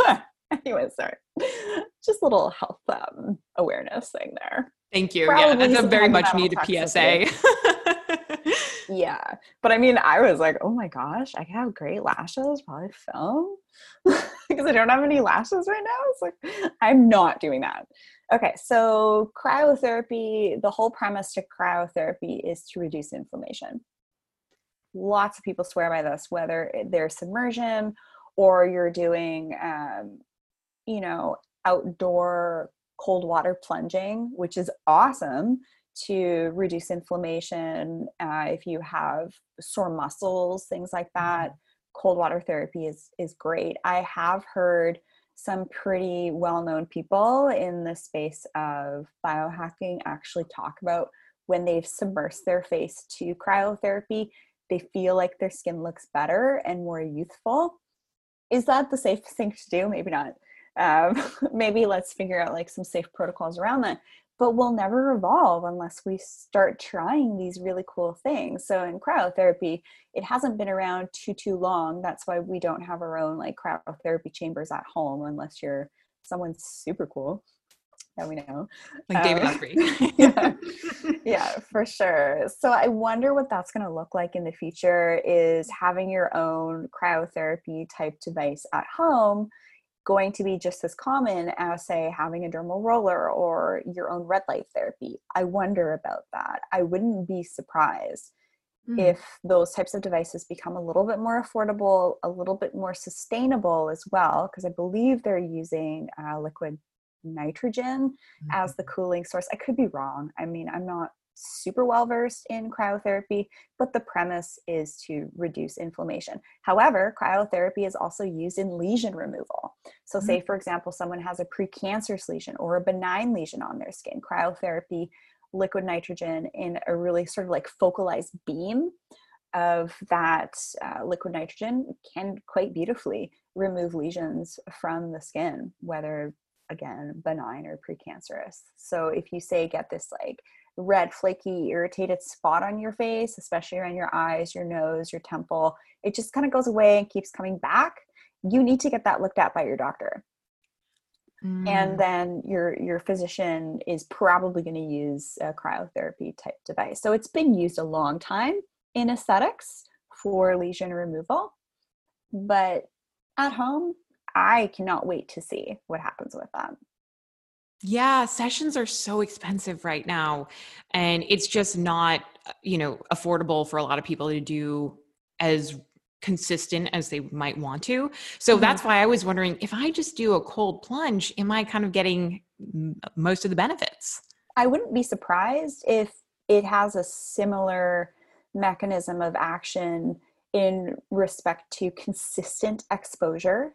[LAUGHS] anyway, sorry. Just a little health um, awareness thing there. Thank you. Probably yeah, that's a very much needed PSA. [LAUGHS] yeah. But I mean, I was like, oh my gosh, I have great lashes, probably film. [LAUGHS] because I don't have any lashes right now. It's like, I'm not doing that. Okay, so cryotherapy, the whole premise to cryotherapy is to reduce inflammation. Lots of people swear by this, whether there's submersion or you're doing, um, you know, outdoor cold water plunging, which is awesome to reduce inflammation. Uh, if you have sore muscles, things like that, mm-hmm. cold water therapy is is great. I have heard some pretty well-known people in the space of biohacking actually talk about when they've submersed their face to cryotherapy, they feel like their skin looks better and more youthful. Is that the safe thing to do? Maybe not. Um, [LAUGHS] maybe let's figure out like some safe protocols around that but we'll never evolve unless we start trying these really cool things. So in cryotherapy, it hasn't been around too too long. That's why we don't have our own like cryotherapy chambers at home unless you're someone super cool that we know. Like David um, [LAUGHS] yeah. yeah, for sure. So I wonder what that's going to look like in the future is having your own cryotherapy type device at home going to be just as common as say having a dermal roller or your own red light therapy i wonder about that i wouldn't be surprised mm. if those types of devices become a little bit more affordable a little bit more sustainable as well because i believe they're using uh, liquid nitrogen mm-hmm. as the cooling source i could be wrong i mean i'm not super well versed in cryotherapy, but the premise is to reduce inflammation. However, cryotherapy is also used in lesion removal. So, mm-hmm. say for example, someone has a precancerous lesion or a benign lesion on their skin, cryotherapy, liquid nitrogen in a really sort of like focalized beam of that uh, liquid nitrogen can quite beautifully remove lesions from the skin, whether again benign or precancerous. So if you say get this like red, flaky, irritated spot on your face, especially around your eyes, your nose, your temple, it just kind of goes away and keeps coming back. You need to get that looked at by your doctor. Mm. And then your your physician is probably going to use a cryotherapy type device. So it's been used a long time in aesthetics for lesion removal. But at home, I cannot wait to see what happens with that. Yeah, sessions are so expensive right now. And it's just not, uh, you know, affordable for a lot of people to do as consistent as they might want to. So mm-hmm. that's why I was wondering if I just do a cold plunge, am I kind of getting most of the benefits? I wouldn't be surprised if it has a similar mechanism of action in respect to consistent exposure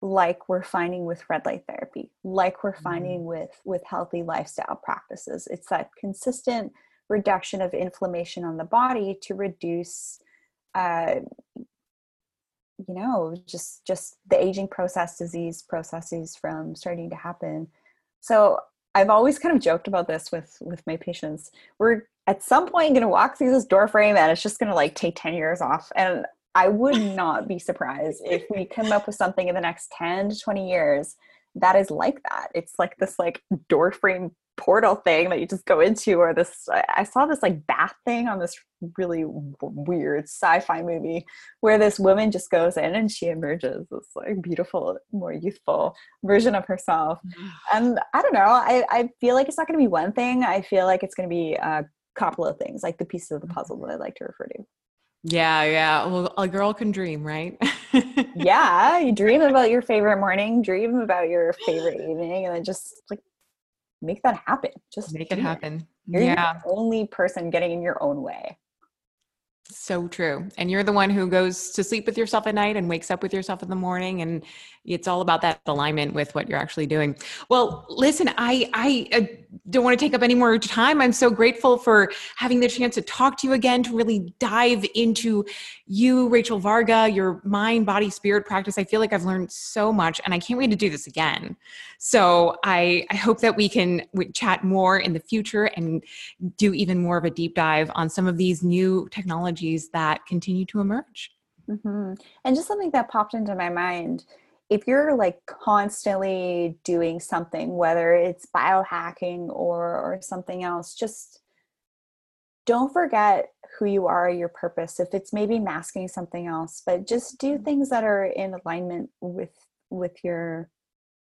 like we're finding with red light therapy like we're finding mm-hmm. with with healthy lifestyle practices. It's that consistent reduction of inflammation on the body to reduce uh, you know just just the aging process disease processes from starting to happen. So i've always kind of joked about this with with my patients. We're at some point going to walk through this door frame and it's just going to like take 10 years off. And I would not be surprised if we come up with something in the next 10 to 20 years that is like that. It's like this like door frame portal thing that you just go into or this I saw this like bath thing on this really weird sci-fi movie where this woman just goes in and she emerges this like beautiful more youthful version of herself. [SIGHS] And i don't know i, I feel like it's not going to be one thing. I feel like it's going to be a couple of things like the pieces of the mm-hmm. puzzle that i like to refer to yeah, yeah. Well, a girl can dream, right? [LAUGHS] yeah, you dream about your favorite morning, dream about your favorite evening, and then just like make that happen. Just make it happen. You're yeah. the only person getting in your own way. So true. And you're the one who goes to sleep with yourself at night and wakes up with yourself in the morning. And it's all about that alignment with what you're actually doing. Well, listen, I, I uh, don't want to take up any more time. I'm so grateful for having the chance to talk to you again, to really dive into you, Rachel Varga, your mind, body, spirit practice. I feel like I've learned so much and I can't wait to do this again. So I, I hope that we can chat more in the future and do even more of a deep dive on some of these new technologies that continue to emerge. Mm-hmm. And just something that popped into my mind if you're like constantly doing something, whether it's biohacking or, or something else, just don't forget who you are, your purpose. If it's maybe masking something else, but just do mm-hmm. things that are in alignment with with your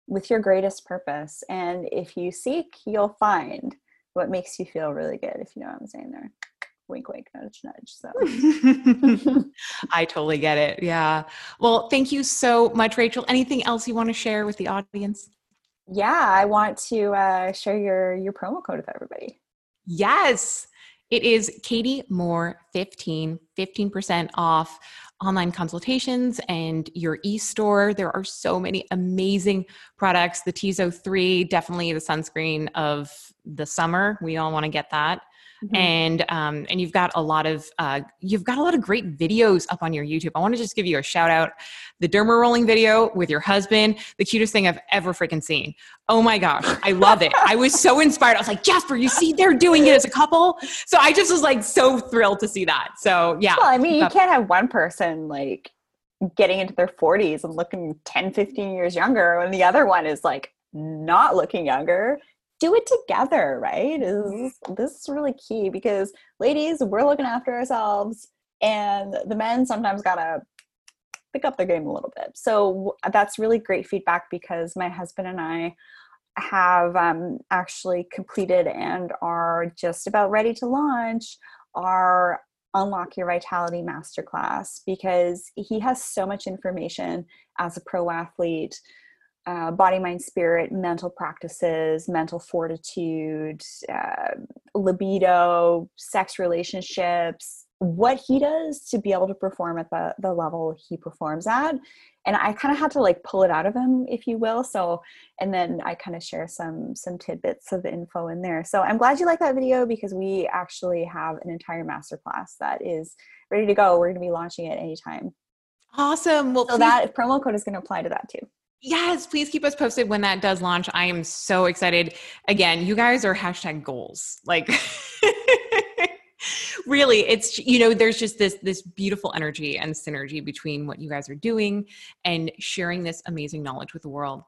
with your greatest purpose. And if you seek, you'll find what makes you feel really good, if you know what I'm saying there wink wink nudge nudge so. [LAUGHS] I totally get it yeah. Well thank you so much rachel. Anything else you want to share with the audience? Yeah i want to uh, share your your promo code with everybody. Yes it is katie moore 15 15% off online consultations and your e-store. There are so many amazing products. The tizo 3 definitely the sunscreen of the summer. We all want to get that Mm-hmm. and um, and you've got a lot of uh, you've got a lot of great videos up on your YouTube. I want to just give you a shout out. The derma rolling video with your husband, the cutest thing I've ever freaking seen. Oh my gosh, I love it. I was so inspired. I was like, Jasper, you see, they're doing it as a couple. So I just was like so thrilled to see that. So yeah. Well, I mean, you can't have one person like getting into their 40s and looking 10, 15 years younger, and the other one is like not looking younger do it together, right? Is this is really key because ladies, we're looking after ourselves, and the men sometimes gotta pick up their game a little bit. So that's really great feedback because my husband and I have um, actually completed and are just about ready to launch our Unlock Your Vitality Masterclass because he has so much information as a pro athlete uh, body, mind, spirit, mental practices, mental fortitude, uh, libido, sex relationships, what he does to be able to perform at the, the level he performs at. And I kind of had to like pull it out of him, if you will. So, and then I kind of share some some tidbits of info in there. So I'm glad you like that video because we actually have an entire masterclass that is ready to go. We're going to be launching it anytime. Awesome. Well, so please- that promo code is going to apply to that too. Yes, please keep us posted when that does launch. I am so excited. Again, you guys are hashtag goals. Like [LAUGHS] really, it's you know, there's just this this beautiful energy and synergy between what you guys are doing and sharing this amazing knowledge with the world.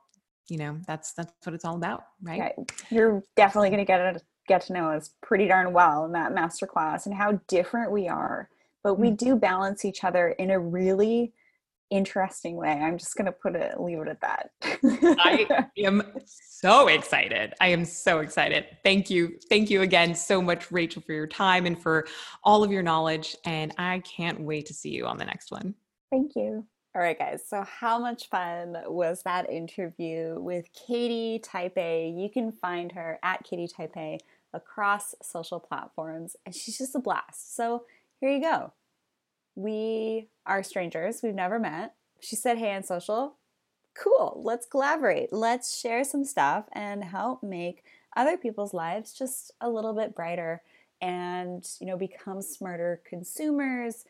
You know, that's that's what it's all about, right? You're definitely gonna get it get to know us pretty darn well in that masterclass and how different we are. But we mm-hmm. do balance each other in a really interesting way. I'm just going to put it, leave it at that. I [LAUGHS] am so excited. I am so excited. Thank you. Thank you again so much, Rachel, for your time and for all of your knowledge. And I can't wait to see you on the next one. Thank you. All right, guys. So, how much fun was that interview with Katie Type A? You can find her at Katie Type A across social platforms, and she's just a blast. So, here you go we are strangers. We've never met. She said, Hey, on social. Cool. Let's collaborate. Let's share some stuff and help make other people's lives just a little bit brighter and, you know, become smarter consumers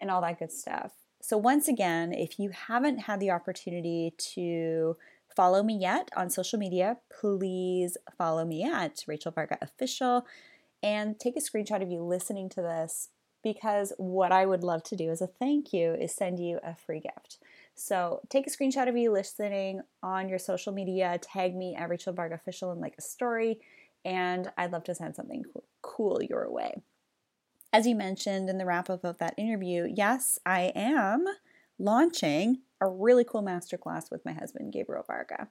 and all that good stuff. So, once again, if you haven't had the opportunity to follow me yet on social media, please follow me at Rachel Varga Official and take a screenshot of you listening to this because what I would love to do as a thank you is send you a free gift. So take a screenshot of you listening on your social media, tag me at Rachel Varga Official and like a story, and I'd love to send something cool your way. As you mentioned in the wrap up of that interview, yes, I am launching a really cool masterclass with my husband, Gabriel Varga.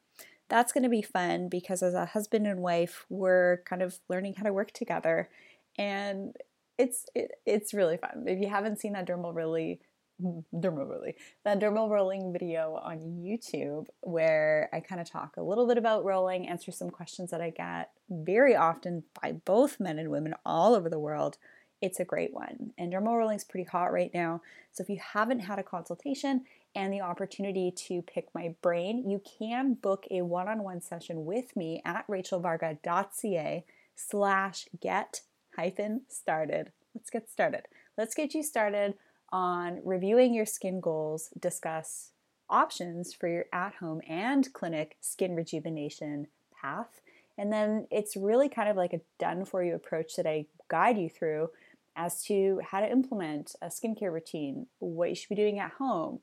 That's going to be fun because as a husband and wife, we're kind of learning how to work together. And it's it, it's really fun. If you haven't seen that dermal really mm, dermal rolling that dermal rolling video on YouTube where I kind of talk a little bit about rolling, answer some questions that I get very often by both men and women all over the world. it's a great one. And dermal rolling is pretty hot right now. So if you haven't had a consultation and the opportunity to pick my brain, you can book a one-on-one session with me at rachelvarga.ca slash get hyphen started. Let's get started. Let's get you started on reviewing your skin goals, discuss options for your at-home and clinic skin rejuvenation path. And then it's really kind of like a done for you approach that I guide you through as to how to implement a skincare routine, what you should be doing at home,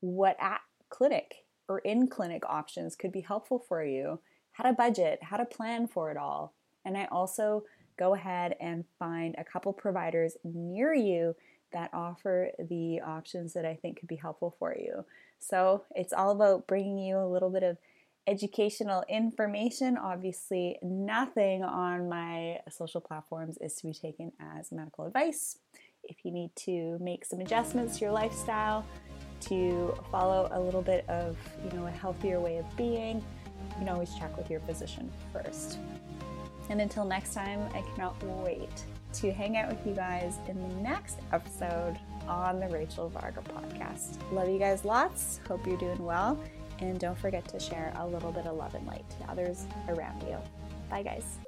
what at clinic or in clinic options could be helpful for you, how to budget, how to plan for it all. And I also go ahead and find a couple providers near you that offer the options that I think could be helpful for you. So it's all about bringing you a little bit of educational information. Obviously, nothing on my social platforms is to be taken as medical advice. If you need to make some adjustments to your lifestyle to follow a little bit of, you know, a healthier way of being, you can always check with your physician first. And until next time, I cannot wait to hang out with you guys in the next episode on the Rachel Varga podcast. Love you guys lots. Hope you're doing well. And don't forget to share a little bit of love and light to others around you. Bye, guys.